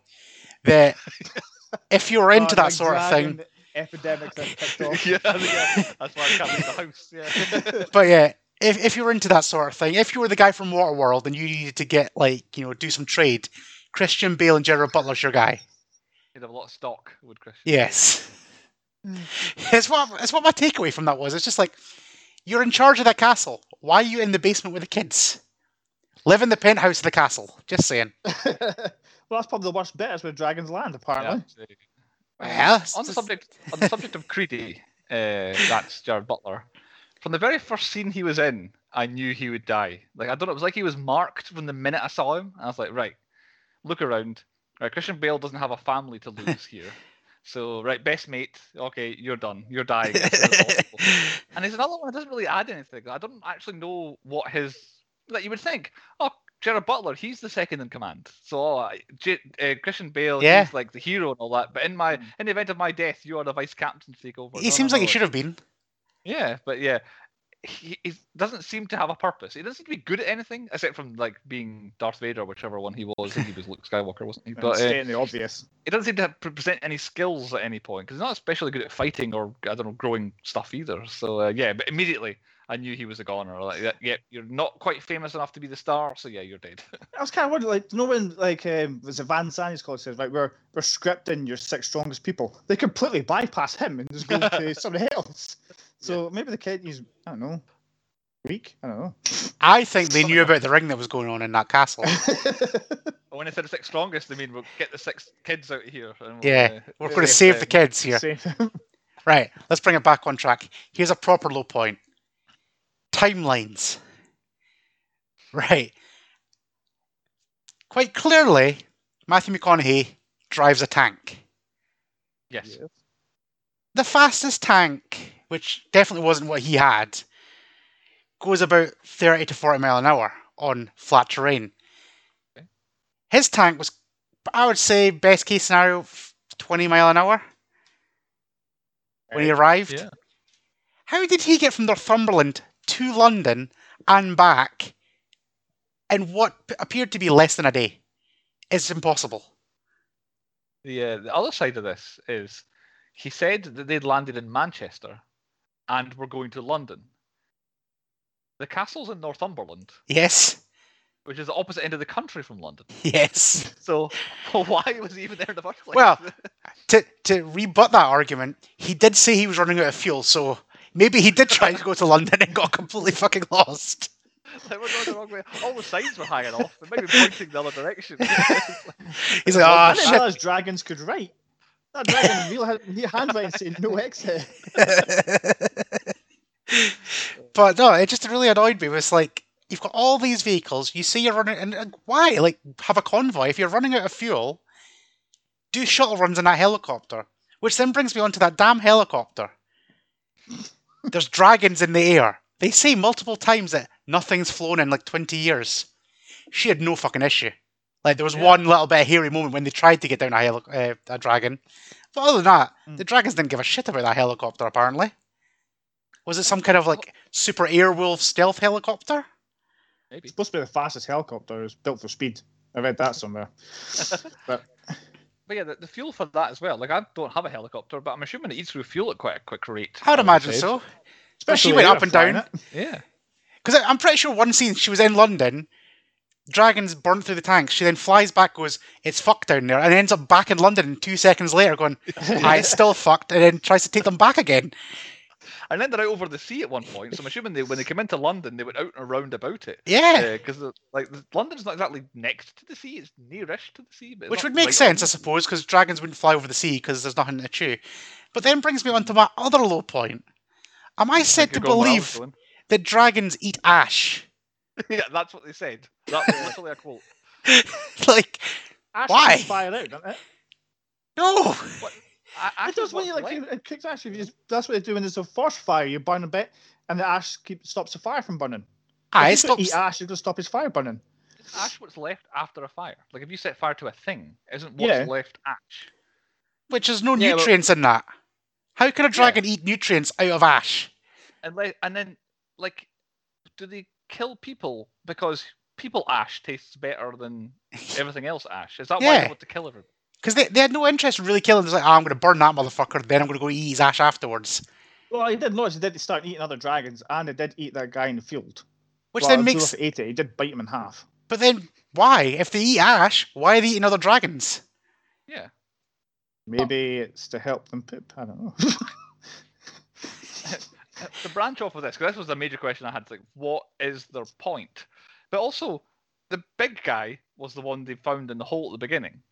that if you were into Oh, that sort of thing, dragon Epidemic that off. yeah, yeah, that's why I can't leave the house. Yeah. But yeah, if if you were into that sort of thing, if you were the guy from Waterworld and you needed to get like you know do some trade, Christian Bale and Gerard Butler's your guy. He'd have a lot of stock, would Christian? Yes, it's what it's what my takeaway from that was. It's just like you're in charge of that castle. Why are you in the basement with the kids? Live in the penthouse of the castle. Just saying. well, that's probably the worst bit is where dragons land, apparently. Yeah. Yeah, it's on the subject on the subject of Creedy, uh, that's Gerard Butler. From the very first scene he was in, I knew he would die. Like I don't know, it was like he was marked from the minute I saw him. I was like, right, look around. Right, Christian Bale doesn't have a family to lose here. So right, best mate, okay, you're done. You're dying. as soon as possible. and there's another one that doesn't really add anything. I don't actually know what his like you would think. Oh, Gerard Butler, he's the second in command. So oh, J- uh, Christian Bale, Yeah. he's like the hero and all that. But in my Mm. in the event of my death, you are the vice captain to take over. he No, seems no, like he no. should have been. Yeah, but yeah, he, he doesn't seem to have a purpose. He doesn't seem to be good at anything except from like being Darth Vader, whichever one he was. He was Luke Skywalker, wasn't he? And But uh, the obvious. he doesn't seem to have, present any skills at any point because he's not especially good at fighting or I don't know growing stuff either. So uh, yeah, but immediately I knew he was a goner. Like, yeah, yeah, you're not quite famous enough to be the star, so yeah, you're dead. I was kind of wondering, like, you know when, like, um, was it Van Zanny's call says, right, we're we're scripting your six strongest people. They completely bypass him and just go to somebody else. So maybe the kid is, I don't know, weak. I don't know. I think they knew about the ring that was going on in that castle. when I said the six strongest, I mean we'll get the six kids out of here. And we'll, Yeah, uh, We're we'll going to save save the kids here. Right, let's bring it back on track. Here's a proper low point. Timelines. Right. Quite clearly, Matthew McConaughey drives a tank. Yes. The fastest tank, which definitely wasn't what he had, goes about 30 to 40 mile an hour on flat terrain. Okay. His tank was, I would say, best case scenario, 20 mile an hour when he arrived. Yeah. How did he get from Northumberland to London and back in what appeared to be less than a day? It's impossible. Uh, the other side of this is he said that they'd landed in Manchester and were going to London. The castle's in Northumberland, Yes, which is the opposite end of the country from London. yes. So why was he even there in the first place? Well, to to rebut that argument, he did say he was running out of fuel, so maybe he did try to go to London and got completely fucking lost. like, we're going the wrong way. All the signs were hanging off. They might be pointing the other direction. He's like, I oh didn't shit. realize dragons could write. That dragon real real handwriting saying no exit. but no, it just really annoyed me. It was like you've got all these vehicles. You see you're running, and, and why? Like have a convoy. If you're running out of fuel, do shuttle runs in that helicopter. Which then brings me on to that damn helicopter. There's dragons in the air. They say multiple times that nothing's flown in like 20 years. She had no fucking issue. Like there was Yeah. one little bit of hairy moment when they tried to get down a, heli- uh, a dragon. But other than that, Mm. the dragons didn't give a shit about that helicopter apparently. Was it some kind of like super airwolf stealth helicopter? Maybe. It's supposed to be the fastest helicopter. It's built for speed. I read that somewhere. But But yeah, the, the fuel for that as well. Like I don't have a helicopter, but I'm assuming it eats through fuel at quite a quick rate. I would imagine so. especially she went when up and down. it. Yeah. Because I'm pretty sure one scene she was in London, dragons burn through the tanks. She then flies back, goes, "It's fucked down there," and ends up back in London. And two seconds later, going, "Ah, it's still fucked," and then tries to take them back again. And then they're out over the sea at one point. So I'm assuming they, when they came into London, they went out and around about it. Yeah, Because like London's not exactly next to the sea; it's nearish to the sea. Which would make right sense, I suppose, because dragons wouldn't fly over the sea because there's nothing to chew. But then brings me on to my other low point. Am I said to You're going where I was believe that dragons eat ash? yeah, that's what they said. That's literally a quote. like, Ash Why? fire out, doesn't it? no. I, I It does when you like left. it kicks ash. If you just, that's what they're doing. there's a forest fire. You burn a bit, and the ash keep, stops the fire from burning. Aye, it if you stops. eat ash, it's gonna stop his fire burning. Is ash what's left after a fire? Like if you set fire to a thing, isn't what's Yeah. left ash? Which is no Yeah, but- nutrients in that. How can a dragon eat nutrients out of ash? And like, and then like, do they kill people because people ash tastes better than everything else ash? Is that why they want to kill everyone? Because they, they had no interest in really killing. It's like, "Ah, I'm going to burn that motherfucker, then I'm going to go eat his ash afterwards. Well, he did notice he did start eating other dragons, and he did eat that guy in the field. Which well, then makes. he ate it. He did bite him in half. But then why? If they eat ash, why are they eating other dragons? Yeah. Maybe it's to help them poop. I don't know. to branch off of this, because this was the major question I had. Like, what is their point? But also, the big guy was the one they found in the hole at the beginning,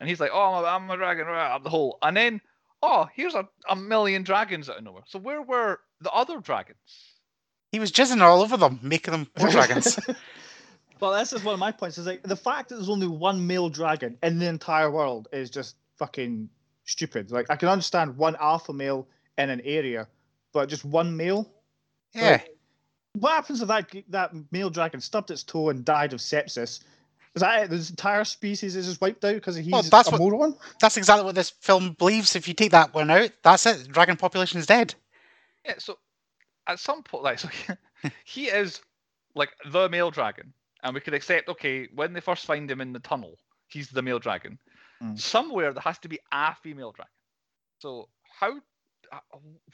and he's like, "Oh, I'm a, I'm a dragon right up the hole," and then, "Oh, here's a, a million dragons out of nowhere." So where were the other dragons? He was jizzing all over them, making them more dragons. well, this is one of my points. Is like the fact that there's only one male dragon in the entire world is just fucking stupid. Like I can understand one alpha male in an area, but just one male. yeah. What happens if that that male dragon stubbed its toe and died of sepsis? Is that it? This entire species is just wiped out because he's Well, that's a what- moron? That's exactly what this film believes. If you take that one out, that's it. The dragon population is dead. Yeah, so at some point, like, so he is like the male dragon, and we could accept, okay, when they first find him in the tunnel, he's the male dragon. Mm. Somewhere there has to be a female dragon. So how,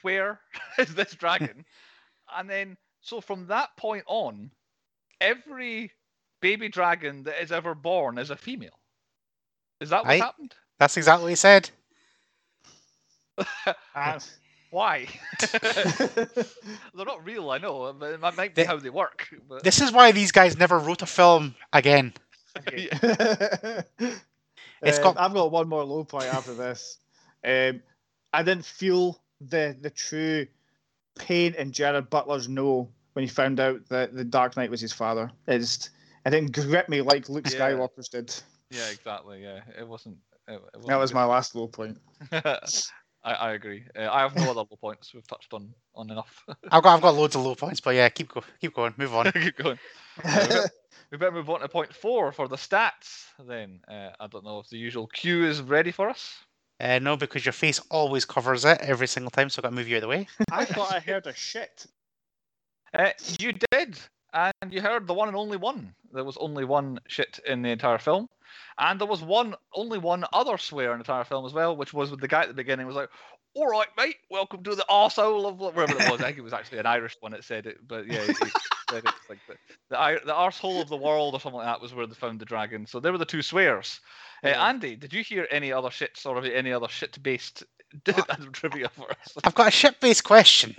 where is this dragon? and then, so from that point on, every baby dragon that is ever born is a female. Is that what Right. happened? That's exactly what he said. And- Why? They're not real, I know, but it might might be The- how they work. But This is why these guys never wrote a film again. okay. It's Um, got- I've got one more low point after this. Um, I didn't feel the the true pain in Jared Butler's no when he found out that the Dark Knight was his father. It just it didn't grip me like Luke Yeah. Skywalker's did. yeah, exactly. Yeah, it wasn't. It, it wasn't That was good. my last low point. I, I agree. Uh, I have no other low points. We've touched on on enough. I've got I've got loads of low points, but yeah, keep go keep going, move on. Keep going. Uh, we better move on to point four for the stats. Then uh, I don't know if the usual cue is ready for us. Uh, no, because your face always covers it every single time, so I've got to move you out of the way. I thought I heard a shit. Uh, you did, and you heard the one and only one. There was only one shit in the entire film, and there was one, only one other swear in the entire film as well, which was with the guy at the beginning was like, "All right, mate, welcome to the arsehole of whatever it was." I think it was actually an Irish one that said it, but yeah, said it like the the, the arsehole of the world or something like that was where they found the dragon. So they were the two swears. Uh, Andy, did you hear any other shits or any other shit-based trivia for us? I've got a shit based question.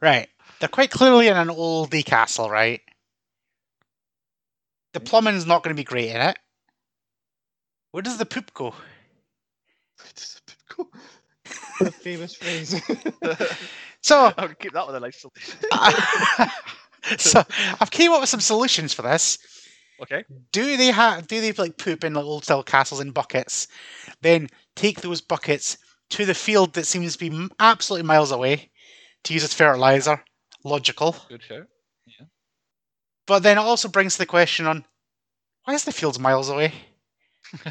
Right, they're quite clearly in an oldie castle, right? The plumbing's not going to be great in it. Where does the poop go? the famous phrase. So, I'll keep that one a nice solution. so I've came up with some solutions for this. Okay. Do they have? Do they like poop in like old style castles in buckets? Then take those buckets to the field that seems to be absolutely miles away to use as fertilizer. Logical, Good show. but then it also brings the question on why is the field miles away?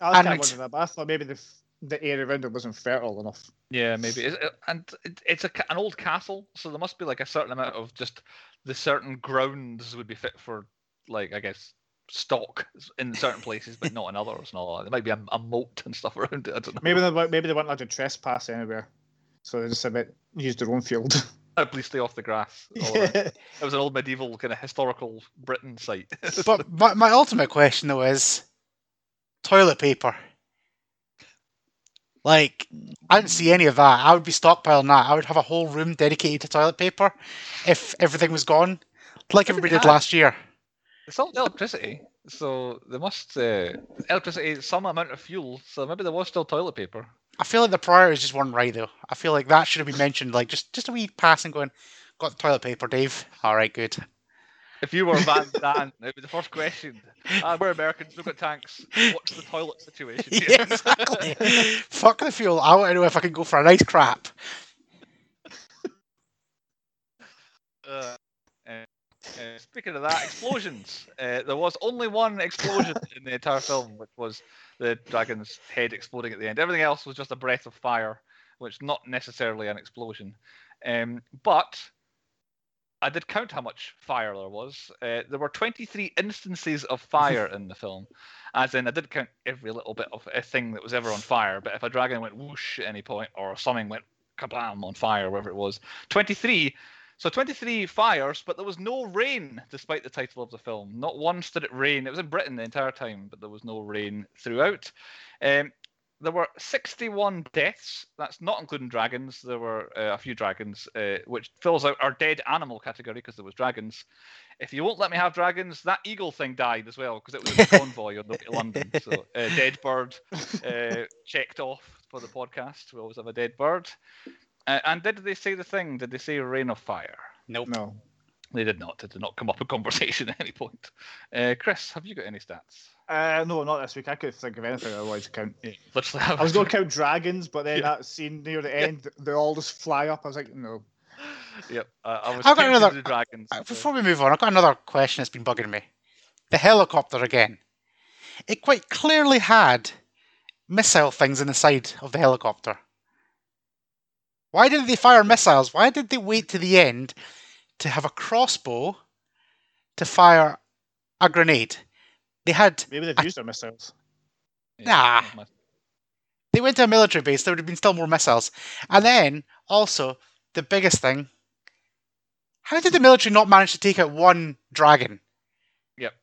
I was kind of wondering that, but I thought maybe the f- the area around it wasn't fertile enough. Yeah, maybe. Is it, and it, it's a, an old castle, so there must be like a certain amount of just the certain grounds would be fit for, like I guess, stock in certain places, but not in others. And all that. There might be a, a moat and stuff around it. I don't know. Maybe they weren't- maybe they weren't allowed to trespass anywhere, so they just a bit used their own field. Uh, Please stay off the grass. all. It was an old medieval kind of historical Britain site. But my, my ultimate question though is toilet paper. Like, I didn't see any of that. I would be stockpiling that. I would have a whole room dedicated to toilet paper if everything was gone, like everybody did last year. it's all electricity, so they must uh, electricity some amount of fuel. So maybe there was still toilet paper. I feel like the priorities just weren't right though. I feel like that should have been mentioned, like just just a wee passing going. Got the toilet paper, Dave. All right, good. If you were Van Dan, it'd be the first question. Ah, we're Americans. We've got tanks. What's the toilet situation? here?" yeah, exactly. Fuck the fuel. I want to know if I can go for a nice crap. Uh, uh, uh, speaking of that, explosions. Uh, there was only one explosion in the entire film, which was the dragon's head exploding at the end. Everything else was just a breath of fire, which not necessarily an explosion. Um, but I did count how much fire there was. Uh, there were 23 instances of fire in the film, as in I did count every little bit of a thing that was ever on fire. But if a dragon went whoosh at any point, or something went kablam on fire, wherever it was, 23 so 23 fires, but there was no rain despite the title of the film. Not once did it rain. It was in Britain the entire time, but there was no rain throughout. Um, there were 61 deaths. That's not including dragons. There were uh, a few dragons, uh, which fills out our dead animal category because there was dragons. If you won't let me have dragons, that eagle thing died as well because it was a convoy on the way to London. So uh, dead bird uh, checked off for the podcast. We always have a dead bird. Uh, and did they say the thing? Did they say rain of fire? Nope. no. They did not. It did not come up in conversation at any point. Uh, Chris, have you got any stats? Uh, no, not this week. I couldn't think of anything otherwise to count. Literally. I was going to count dragons, but then Yeah. that scene near the end, they all just fly up. I was like, no. Yep. Uh, I was I've got another- the dragons. Uh, so- Before we move on, I've got another question that's been bugging me. The helicopter again. It quite clearly had missile things in the side of the helicopter. Why didn't they fire missiles? Why did they wait to the end to have a crossbow to fire a grenade? They had Maybe they've I- used their missiles. Yeah, Nah. that's they went to a military base, there would have been still more missiles. And then also the biggest thing, how did the military not manage to take out one dragon? Yep,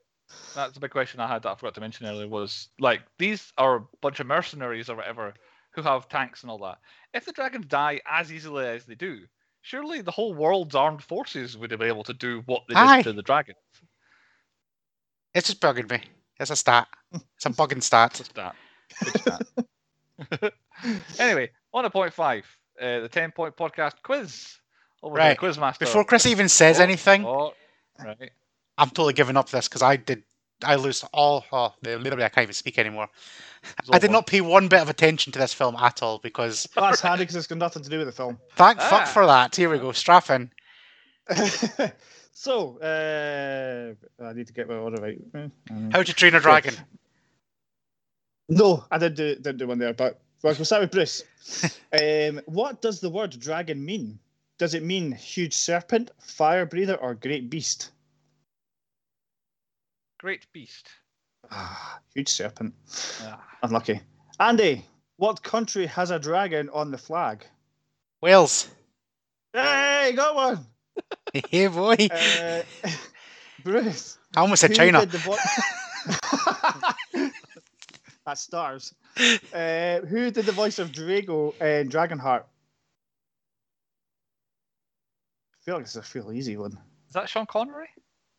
that's the big question I had that I forgot to mention earlier was like these are a bunch of mercenaries or whatever who have tanks and all that. If the dragons die as easily as they do, surely the whole world's armed forces would have been able to do what they Aye. did to the dragon. It's just bugging me. It's a stat. It's a bugging stat. Just that. Good chat. anyway, on a point five, uh, the ten point podcast quiz. Over Right. to Quizmaster. Before Chris even says Oh, anything, Oh, right. I'm totally giving up this because I did. I lose all. Oh, literally, I can't even speak anymore. I did fun. not pay one bit of attention to this film at all because That's handy because it's got nothing to do with the film. thank Ah. fuck for that. Here we go, strap in. so, uh, I need to get my order right. Um, How to Train a Dragon. No, I didn't do, didn't do one there, but well, we'll start with Bruce. um, what does the word dragon mean? Does it mean huge serpent, fire breather, or great beast? Great beast. Ah, huge serpent. Ah. Unlucky. Andy, what country has a dragon on the flag? Wales. Hey, got one. Hey boy. Uh, Bruce. I almost said China. did vo- That's stars. Uh, who did the voice of Draco in Dragonheart? I feel like it's a real easy one. Is that Sean Connery?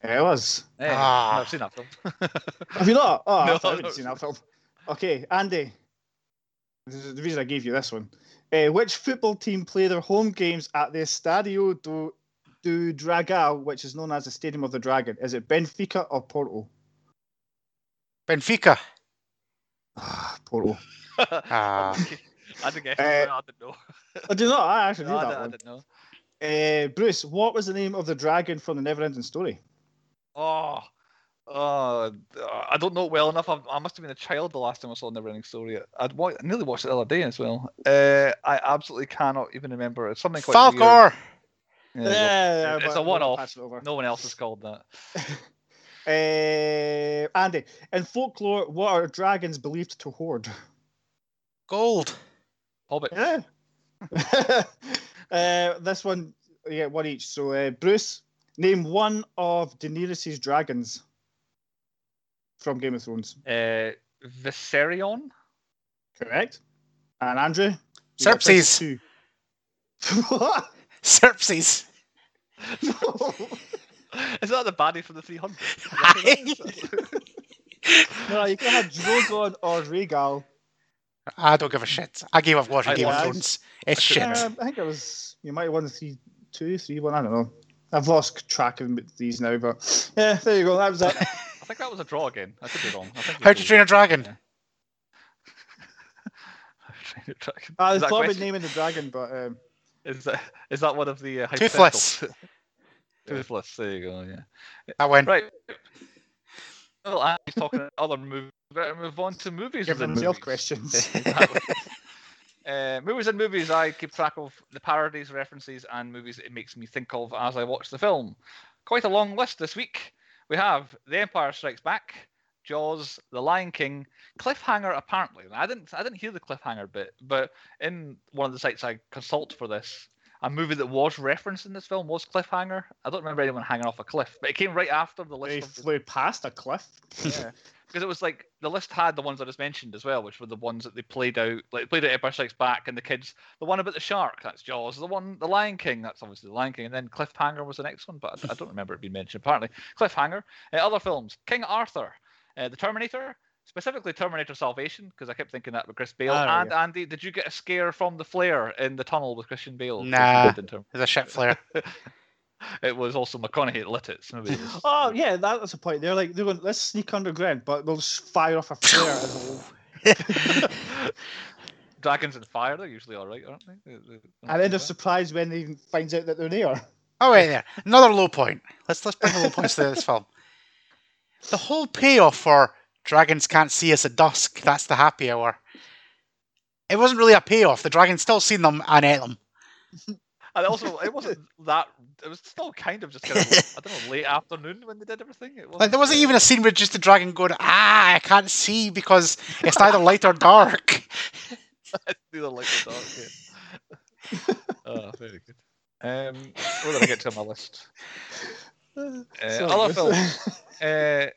Yeah, it was. Hey, Ah. I've seen that film. Have you not? Oh, No, I haven't no. seen that film. Okay, Andy. This is the reason I gave you this one. Uh, which football team play their home games at the Estadio do, do Dragão, which is known as the Stadium of the Dragon? Is it Benfica or Porto? Benfica. Ah, Porto. Ah. I didn't guess. Uh, I didn't know. I do not. I actually No, knew I, that didn't, I one. didn't know. Uh, Bruce, what was the name of the dragon from the Neverending Story? Oh, oh, I don't know it well enough. I, I must have been a child the last time I saw the Neverending Story. I'd wa- I nearly watched it the other day as well. Uh, I absolutely cannot even remember. It's something quite weird. Falkor. Yeah, there you go. it's a one-off. pass it over. No one else has called that. Uh, Andy, in folklore, what are dragons believed to hoard? Gold. Hobbit. Yeah. uh, this one, you get one each. So, uh, Bruce, name one of Daenerys' dragons from Game of Thrones. Uh, Viserion. Correct. And Andrew? you Xerxes. what? Xerxes. No. Is that the baddie from the 300? no, you can have Drogon or Rhaegal. I don't give a shit. I gave up watching I- Game of Thrones. It's I couldn't shit. Um, I think it was you might have won the three, two, three, one. I don't know. I've lost track of these now, but yeah, there you go. That was it. I think that was a draw again. I could be wrong. I think How to Train a Dragon. Yeah. Train a Dragon. I Is that, thought about question- naming the dragon, but um, is that is that one of the uh, Toothless. Toothless. There you go. Yeah. I went Right. Well, I'm talking other movies. Better move on to movies. give within themselves questions. Uh, movies and movies, I keep track of the parodies, references, and movies it makes me think of as I watch the film. Quite a long list this week. We have The Empire Strikes Back, Jaws, The Lion King, Cliffhanger. Apparently, I didn't, I didn't hear the cliffhanger bit, but in one of the sites I consult for this, a movie that was referenced in this film was Cliffhanger. I don't remember anyone hanging off a cliff, but it came right after the list. they of flew past a cliff. yeah. Because it was like the list had the ones I just mentioned as well, which were the ones that they played out, like played out Empire Strikes Back, and the kids. The one about the shark, that's Jaws. The one, the Lion King, that's obviously the Lion King, and then Cliffhanger was the next one, but I, I don't remember it being mentioned. Apparently, Cliffhanger. Uh, other films: King Arthur, uh, The Terminator, specifically Terminator Salvation, because I kept thinking that with Chris Bale. Ah, and Andy, did you get a scare from the flare in the tunnel with Christian Bale? he Nah. did in Term- There's a shit flare. It was also McConaughey that lit it. So maybe it was- Oh yeah, that was the point. They're like they're going, let's sneak underground, but we'll just fire off a flare. and, Dragons and fire, they're usually all right, aren't they? They- they- and then they're surprised when they finds out that they're there. Oh wait, there. Another low point. Let's let's bring the low points to this film. The whole payoff for dragons can't see us at dusk. That's the happy hour. It wasn't really a payoff. The dragon still seen them and ate them. And also, it wasn't that. It was still kind of just kind of I don't know late afternoon when they did everything. It Like there wasn't even a scene with just the dragon going, ah, I can't see because it's neither light or dark. neither light nor dark. Yeah. oh, very good. Um, we're gonna get to my list? Uh, So other good. films. Uh,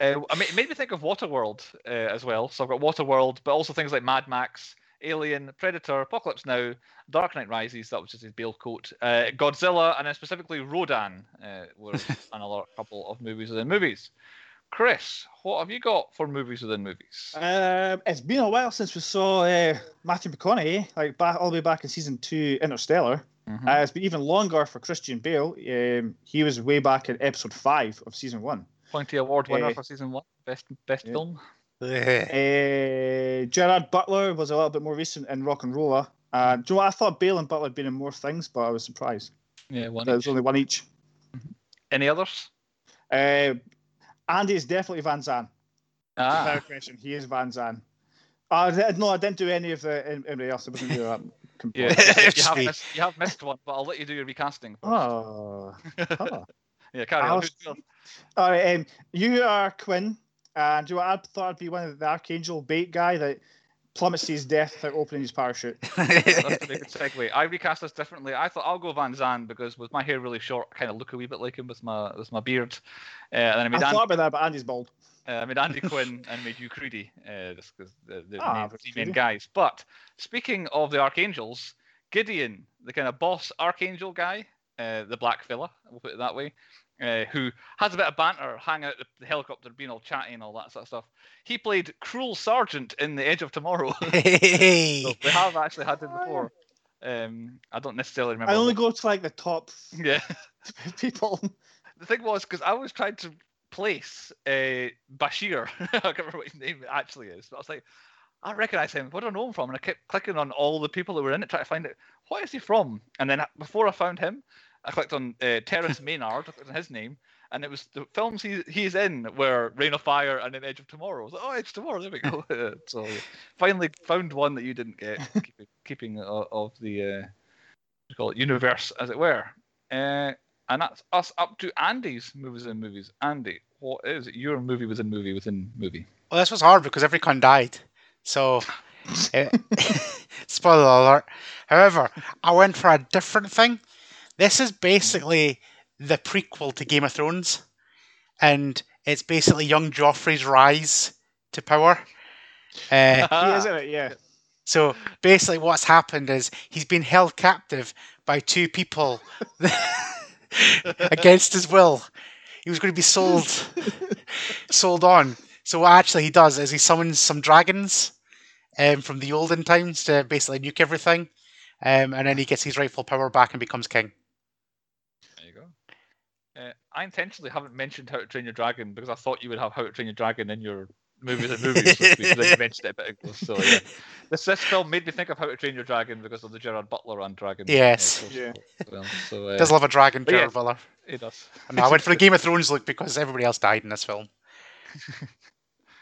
uh, I mean, it made me think of Waterworld uh, as well. So I've got Waterworld, but also things like Mad Max, Alien, Predator, Apocalypse Now, Dark Knight Rises. That was just his Bale coat. Uh, Godzilla, and then specifically Rodan uh, were another couple of movies within movies. Chris, what have you got for movies within movies? Um, it's been a while since we saw uh, Matthew McConaughey, like back all the way back in season two, Interstellar. Mhm. Uh, it's been even longer for Christian Bale. Um, he was way back in episode five of season one. Pointy Award winner uh, for season one, best best yeah. film. Uh, Gerard Butler was a little bit more recent in RocknRolla. Uh, do you know what? I thought Bale and Butler had been in more things, but I was surprised. Yeah, one. There's each. only one each. Any others? Uh, Andy is definitely Van Zan. Ah, question, he is Van Zan. Uh, no, I didn't do any of the anybody else. I wasn't doing that. yeah. completely. you, have missed, you have missed one, but I'll let you do your recasting. First. Oh. oh. yeah, carry I on. was- All right, um, you are Quinn, and you know I thought I'd be one of the Archangel bait guy that plummets to his death without opening his parachute. That's a good segue. I recast this differently. I thought I'll go Van Zan because with my hair really short, I kind of look a wee bit like him with my with my beard. Uh, and then I I made, Andy, thought about that, but Andy's bald. Uh, I made Andy Quinn and made you Creedy, uh, just because the, the Ah, main, main guys. But speaking of the archangels, Gideon, the kind of boss archangel guy, uh, the black fella, we'll put it that way, uh, who has a bit of banter, hang out the helicopter, being all chatty and all that sort of stuff. He played Cruel Sergeant in The Edge of Tomorrow. hey. so we have actually had him before. Um, I don't necessarily remember. I only go to like the top Yeah. people. The thing was because I was trying to place uh, Bashir. I can't remember what his name actually is, but I was like, I recognise him. Where do I know him from? And I kept clicking on all the people that were in it, trying to find out what is he from. And then before I found him, I clicked on uh, Terence Maynard, I clicked on his name, and it was the films he he's in were Rain of Fire and then Edge of Tomorrow. I was like, oh, Edge of Tomorrow, there we go. so finally found one that you didn't get, keeping, keeping of the uh, what do you call it universe as it were. Uh, and that's us up to Andy's movies and movies. Andy, what is your movie within movie within movie? Well, this was hard because every con died. So, eh, spoiler alert. However, I went for a different thing. This is basically the prequel to Game of Thrones, and it's basically young Joffrey's rise to power. Uh, He is in it, yeah. so basically, what's happened is he's been held captive by two people against his will. He was going to be sold, sold on. So what actually he does is he summons some dragons um, from the olden times to basically nuke everything, um, and then he gets his rightful power back and becomes king. There you go. Uh, I intentionally haven't mentioned How to Train Your Dragon because I thought you would have How to Train Your Dragon in your movies and movies this week. Then you mentioned it a bit ago. So yeah, this this film made me think of How to Train Your Dragon because of the Gerard Butler and Dragon. uh, Yes. close Yeah. as so uh, Does love a dragon, but yeah. Gerard Butler. it does. No, I went for the Game of Thrones look because everybody else died in this film.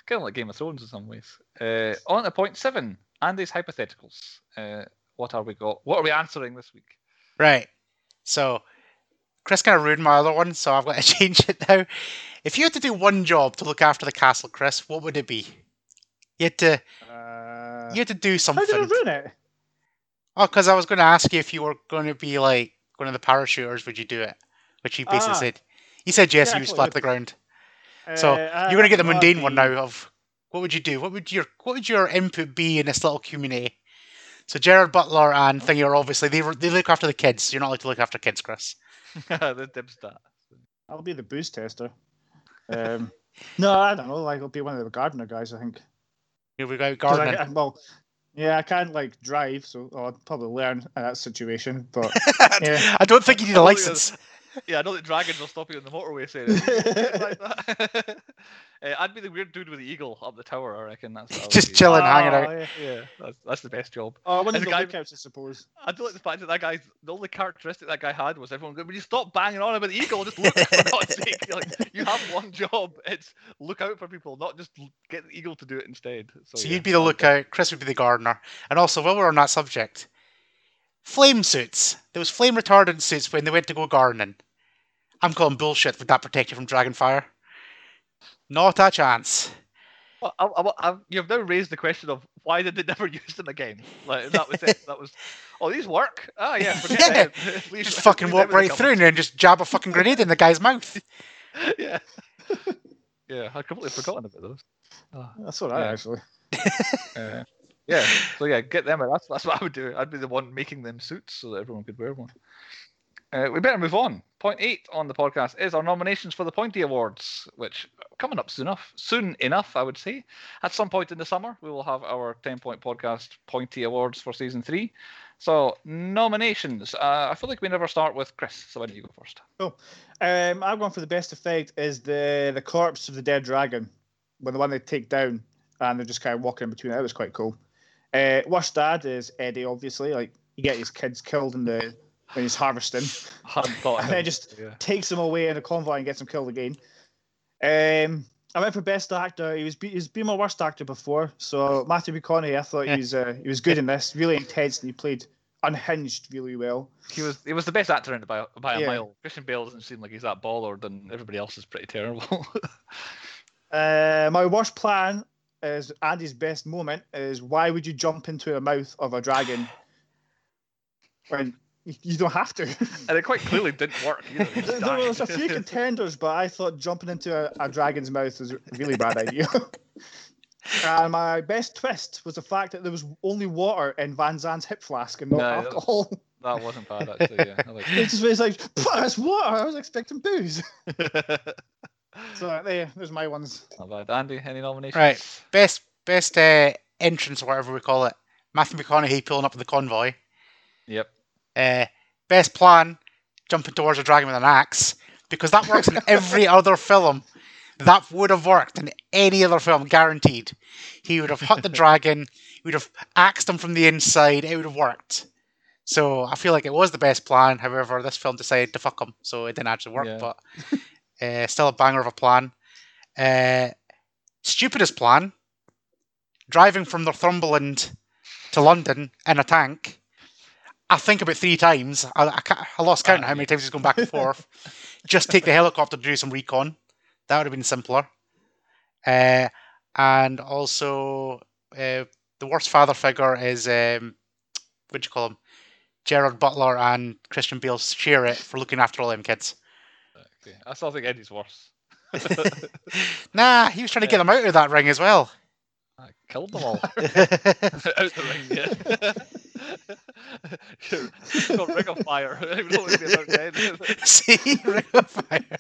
kind of like Game of Thrones in some ways. Uh, on to point seven, Andy's hypotheticals. Uh, what are we got? What are we answering this week? Right. So, Chris kind of ruined my other one, so I've got to change it now. If you had to do one job to look after the castle, Chris, what would it be? You had to, Uh, you had to do something. how did I ruin it? Oh, because I was going to ask you if you were going to be like one of the parachuters, would you do it? Which you basically Ah. said. You said yes, Yeah, would thought slap you the ground. So Uh, I- you're going to get the mundane one now. Of what would you do? What would your what would your input be in this little community? So Gerard Butler and Thingy are obviously they they look after the kids. You're not like to look after kids, Chris. The dibs that. I'll be the booze tester. Um, no, I don't know. Like, I'll be one of the gardener guys. I think. Here we go, 'Cause I- gardening. I- well, yeah, I can't like drive, so I'll probably learn in that situation. But yeah. I don't think you need a license. Yeah, I know that dragons will stop you on the motorway saying it. like that. uh, I'd be the weird dude with the eagle up the tower. I reckon that's I Just be. chilling, hanging out. Oh, yeah. Yeah, that's, that's the best job. Oh, one As of a the guy- lookouts, I suppose. I do like the fact that that guy, the only characteristic that guy had was everyone going, Will you stop banging on about the eagle? Just look, for God's sake. You're like, you have one job. It's look out for people, not just get the eagle to do it instead. So, So yeah, you'd be the I like that. lookout, Chris would be the gardener. And also, while we're on that subject, flame suits. There was flame retardant suits when they went to go gardening. I'm calling bullshit. Would that protect you from dragon fire? Not a chance. Well, I, I, I, you've now raised the question of why did they never use them again? Like that was it. That was. Oh, these work. Ah, yeah. forget Yeah. them. Leave- Just fucking walk them in the right through and then just jab a fucking grenade in the guy's mouth. yeah. yeah, I'd completely forgotten about those. Ah. That's all right, Yeah. actually. Uh, yeah, so yeah, get them. That's that's what I would do. I'd be the one making them suits so that everyone could wear one. Uh, we better move on. Point eight on the podcast is our nominations for the Pointy Awards, which are coming up soon enough. Soon enough, I would say. At some point in the summer, we will have our Ten Point Podcast Pointy Awards for season three. So nominations. Uh, I feel like we never start with Chris. So why don't you go first? Um, I'm going for the best effect is the the corpse of the dead dragon, when the one they take down and they're just kind of walking in between. That was quite cool. Uh, worst dad is Eddie, obviously. Like you get his kids killed in the when he's harvesting, I hadn't thought. and then just yeah. takes them away in a convoy and gets them killed again. Um, I went for best actor. He was he's been my worst actor before, so Matthew McConaughey. I thought he was uh, he was good in this, really intense, and he played unhinged really well. He was he was the best actor in it by, by a Yeah. mile. Christian Bale doesn't seem like he's that bothered, and everybody else is pretty terrible. Uh, my worst plan is Andy's best moment is why would you jump into the mouth of a dragon when you, you don't have to? and it quite clearly didn't work either. There was a few contenders, but I thought jumping into a, a dragon's mouth was a really bad idea. and my best twist was the fact that there was only water in Van Zan's hip flask and not No, that was- alcohol. that wasn't bad actually. Yeah, I like It just was like, "Pah, it's water. I was expecting booze. It. So there, there's my ones. Not bad. Andy, any nominations? Right. Best best uh, entrance or whatever we call it. Matthew McConaughey pulling up with the convoy. Yep. Uh, best plan, jumping towards a dragon with an axe, because that works in every other film. That would have worked in any other film, guaranteed. He would have hit the dragon, he would have axed him from the inside, it would have worked. So I feel like it was the best plan. However, this film decided to fuck him, so it didn't actually work. Yeah. But uh, still a banger of a plan. Uh, stupidest plan: driving from Northumberland to London in a tank. I think about three times. I, I, I lost count of how many times he's gone back and forth. Just take the helicopter to do some recon. That would have been simpler. Uh, and also, uh, the worst father figure is um, what do you call him? Gerard Butler and Christian Bale share it for looking after all them kids. Okay. I still think Eddie's worse. Nah, he was trying to get them out of that ring as well. I killed them all. Out the ring, yeah. Got ring of fire. It would always be about dead. See, ring of fire.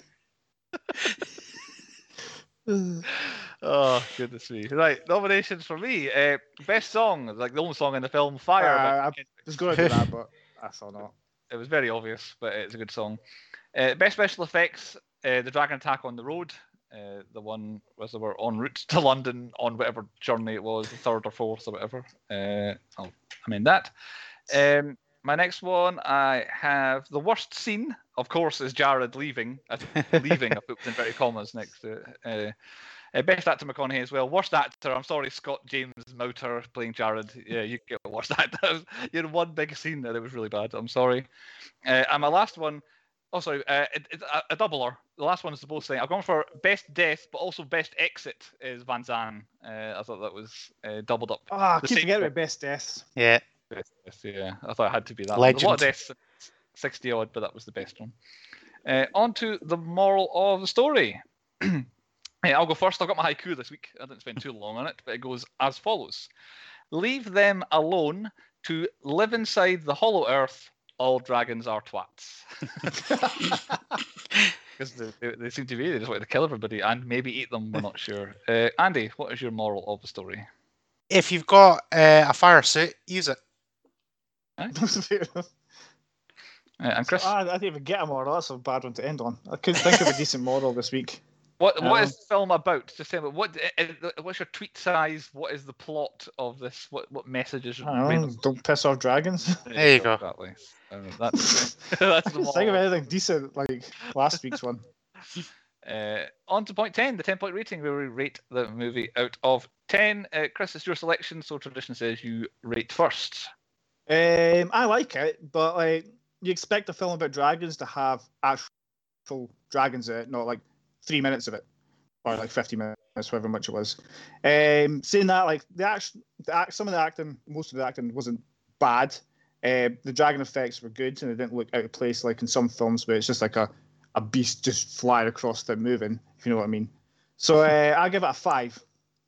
oh goodness me! Right, nominations for me. Uh, best song, like the only song in the film, Fire. Uh, but I was going to do that, but I saw not. it was very obvious, but it's a good song. Uh, best special effects, uh, the dragon attack on the road. Uh, the one was they were en route to London on whatever journey it was, the third or fourth or whatever. Uh, I'll, I mean that. Um, my next one, I have the worst scene. Of course, is Jared leaving. Leaving. I put in very commas next to it. Uh, uh, best actor McConaughey as well. Worst actor, I'm sorry, Scott James Moutter playing Jared. Yeah, you get worst actor. you had one big scene there that was really bad. I'm sorry. Uh, and my last one, oh sorry, uh, it, it's a, a doubler. The last one is the both thing. I've gone for best death, but also best exit is Van Zan. Uh, I thought that was uh, doubled up. Ah, I The keep same forgetting about best deaths. Yeah. Best death, yeah, I thought it had to be that. one. A lot of deaths, sixty odd, but that was the best one. Uh, on to the moral of the story. Yeah, I'll go first. I've got my haiku this week. I didn't spend too long on it, but it goes as follows: Leave them alone to live inside the hollow earth. All dragons are twats. Because they, they, they seem to be. They just want to kill everybody and maybe eat them. We're not sure. Uh, Andy, what is your moral of the story? If you've got uh, a fire suit, use it. Uh, and Chris, Ah, I didn't even get a moral. That's a bad one to end on. I couldn't think of a decent moral this week. What what um, is the film about? Just tell me what uh, uh, what's your tweet size? What is the plot of this? What what messages? I don't know, don't piss off dragons. There you go. Exactly. Uh, that's that's I the couldn't think of anything decent like last week's one. Uh, on to point 10, the 10 point rating, where we rate the movie out of 10. Uh, Chris, it's your selection, so tradition says you rate first. Um, I like it, but like you expect a film about dragons to have actual dragons in it, not like three minutes of it, or like fifty minutes, however much it was. Um, saying that, like the action, the act, some of the acting, most of the acting wasn't bad. Uh, the dragon effects were good, and they didn't look out of place like in some films where it's just like a, a beast just flying across the moving, if you know what I mean. So uh, I give it a five.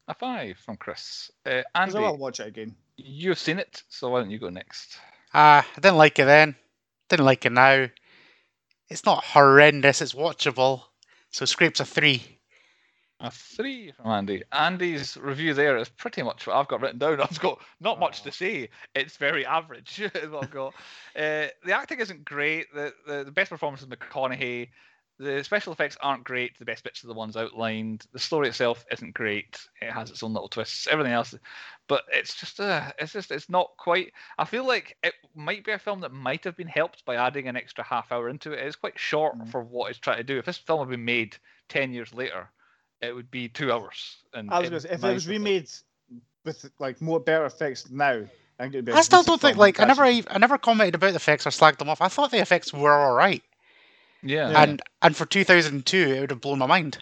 A five from Chris. Uh, 'cause Andy, I will watch it again. you've seen it, so why don't you go next? Uh, I didn't like it then. Didn't like it now. It's not horrendous. It's watchable. So scrapes a three. A three from Andy. Andy's review there is pretty much what I've got written down. I've got not much to say. It's very average. is what I've got. Uh, the acting isn't great. The, the the best performance is McConaughey. The special effects aren't great. The best bits are the ones outlined. The story itself isn't great. It has its own little twists. Everything else, but it's just uh, it's just it's not quite. I feel like it might be a film that might have been helped by adding an extra half hour into it. It's quite short Mm. for what it's trying to do. If this film had been made ten years later, it would be two hours. And I was gonna say, if it was remade with like more better effects now, I think it'd be. still don't think like I never I never commented about the effects or slagged them off. I thought the effects were all right, yeah, Yeah. and and for 2002 it would have blown my mind.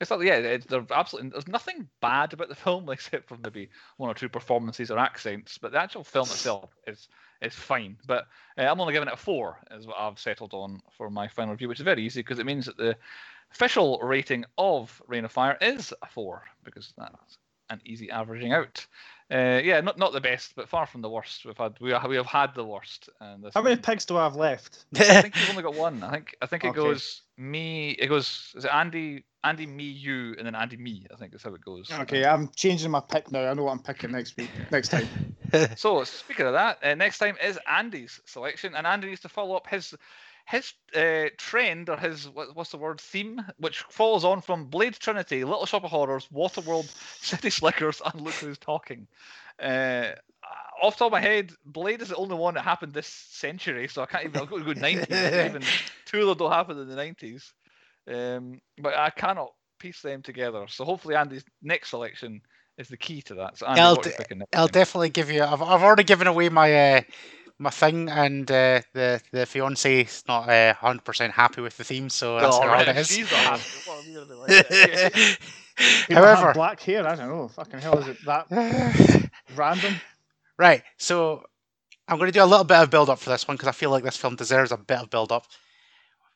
It's not, yeah, it's, they're absolutely. There's nothing bad about the film except for maybe one or two performances or accents, but the actual film itself is is fine. But uh, I'm only giving it a four, is what I've settled on for my final review, which is very easy because it means that the official rating of Reign of Fire is a four because that's an easy averaging out. Uh, yeah, not not the best, but far from the worst. We've had we, we have had the worst. And this How many season. pigs do I have left? I think you've only got one. I think I think it Okay. goes me. It goes is it Andy, Andy, me, you, and then Andy, me. I think is how it goes. Okay, I'm changing my pick now. I know what I'm picking next week, next time. So speaking of that, uh, next time is Andy's selection, and Andy needs to follow up his his uh, trend or his what, what's the word theme, which follows on from Blade Trinity, Little Shop of Horrors, Waterworld, City Slickers, and Look Who's Talking. Uh, off the top of my head, Blade is the only one that happened this century, so I can't even. I've got to go nineties. even two of them don't happen in the nineties. Um, but I cannot piece them together. So hopefully Andy's next selection is the key to that. So Andy, I'll what are you d- I'll definitely give you. I've, I've already given away my uh, my thing, and uh, the the fiance is not uh, hundred percent happy with the theme, so that's Oh, how right, it is. she's not happy. What are we gonna do like have However, black hair. I don't know. Fucking hell, is it that random? right. So I'm going to do a little bit of build up for this one because I feel like this film deserves a bit of build up.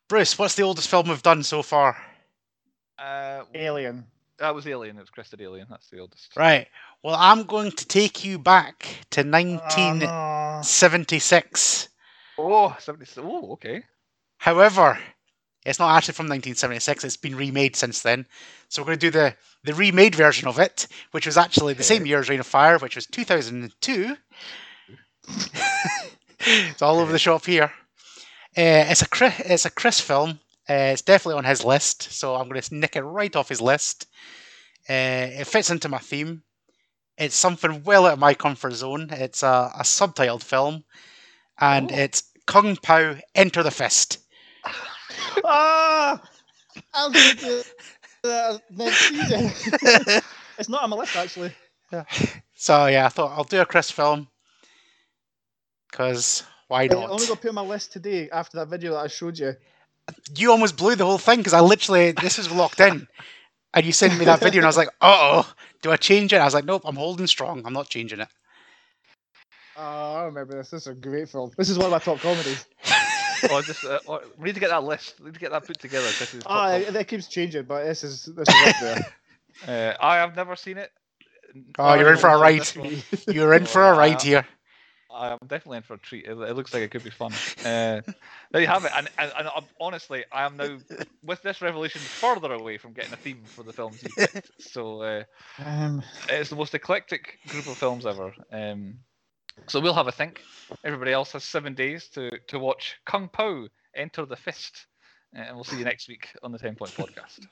Bruce, what's the oldest film we've done so far? Uh, Alien. That was Alien. It was Crested Alien. That's the oldest. Right. Well, I'm going to take you back to Oh, 1976. Oh, 70. Oh, okay. However, it's not actually from 1976. It's been remade since then. So we're going to do the the remade version of it, which was actually the same year as Reign of Fire, which was 2002. it's all over the shop here. Uh, it's a Chris, it's a Chris film. Uh, it's definitely on his list, so I'm going to nick it right off his list. Uh, it fits into my theme. It's something well out of my comfort zone. It's a, a subtitled film, and Oh. it's Kung Pao Enter the Fist. ah, I'll do next season. it's not on my list actually. Yeah. So yeah, I thought I'll do a Chris film because why not? I only got put on my list today after that video that I showed you. You almost blew the whole thing because I literally this is locked in, and you sent me that video, and I was like, "Uh oh, do I change it?" I was like, "Nope, I'm holding strong. I'm not changing it." Oh, I remember this. This is a great film. This is one of my top comedies. Oh, just, uh, oh, we need to get that list. We need to get that put together. This is Ah, it, it keeps changing, but this is this is up there. uh, I have never seen it. Oh, you're in for a ride. You're in for a ride here. I'm definitely in for a treat. It, it looks like it could be fun. Uh, there you have it. And, and, and um, honestly, I am now with this revelation further away from getting a theme for the films you picked. So uh, Um, it's the most eclectic group of films ever. Um, so we'll have a think. Everybody else has seven days to to watch Kung Pao Enter the Fist, Uh, and we'll see you next week on the Ten Point Podcast.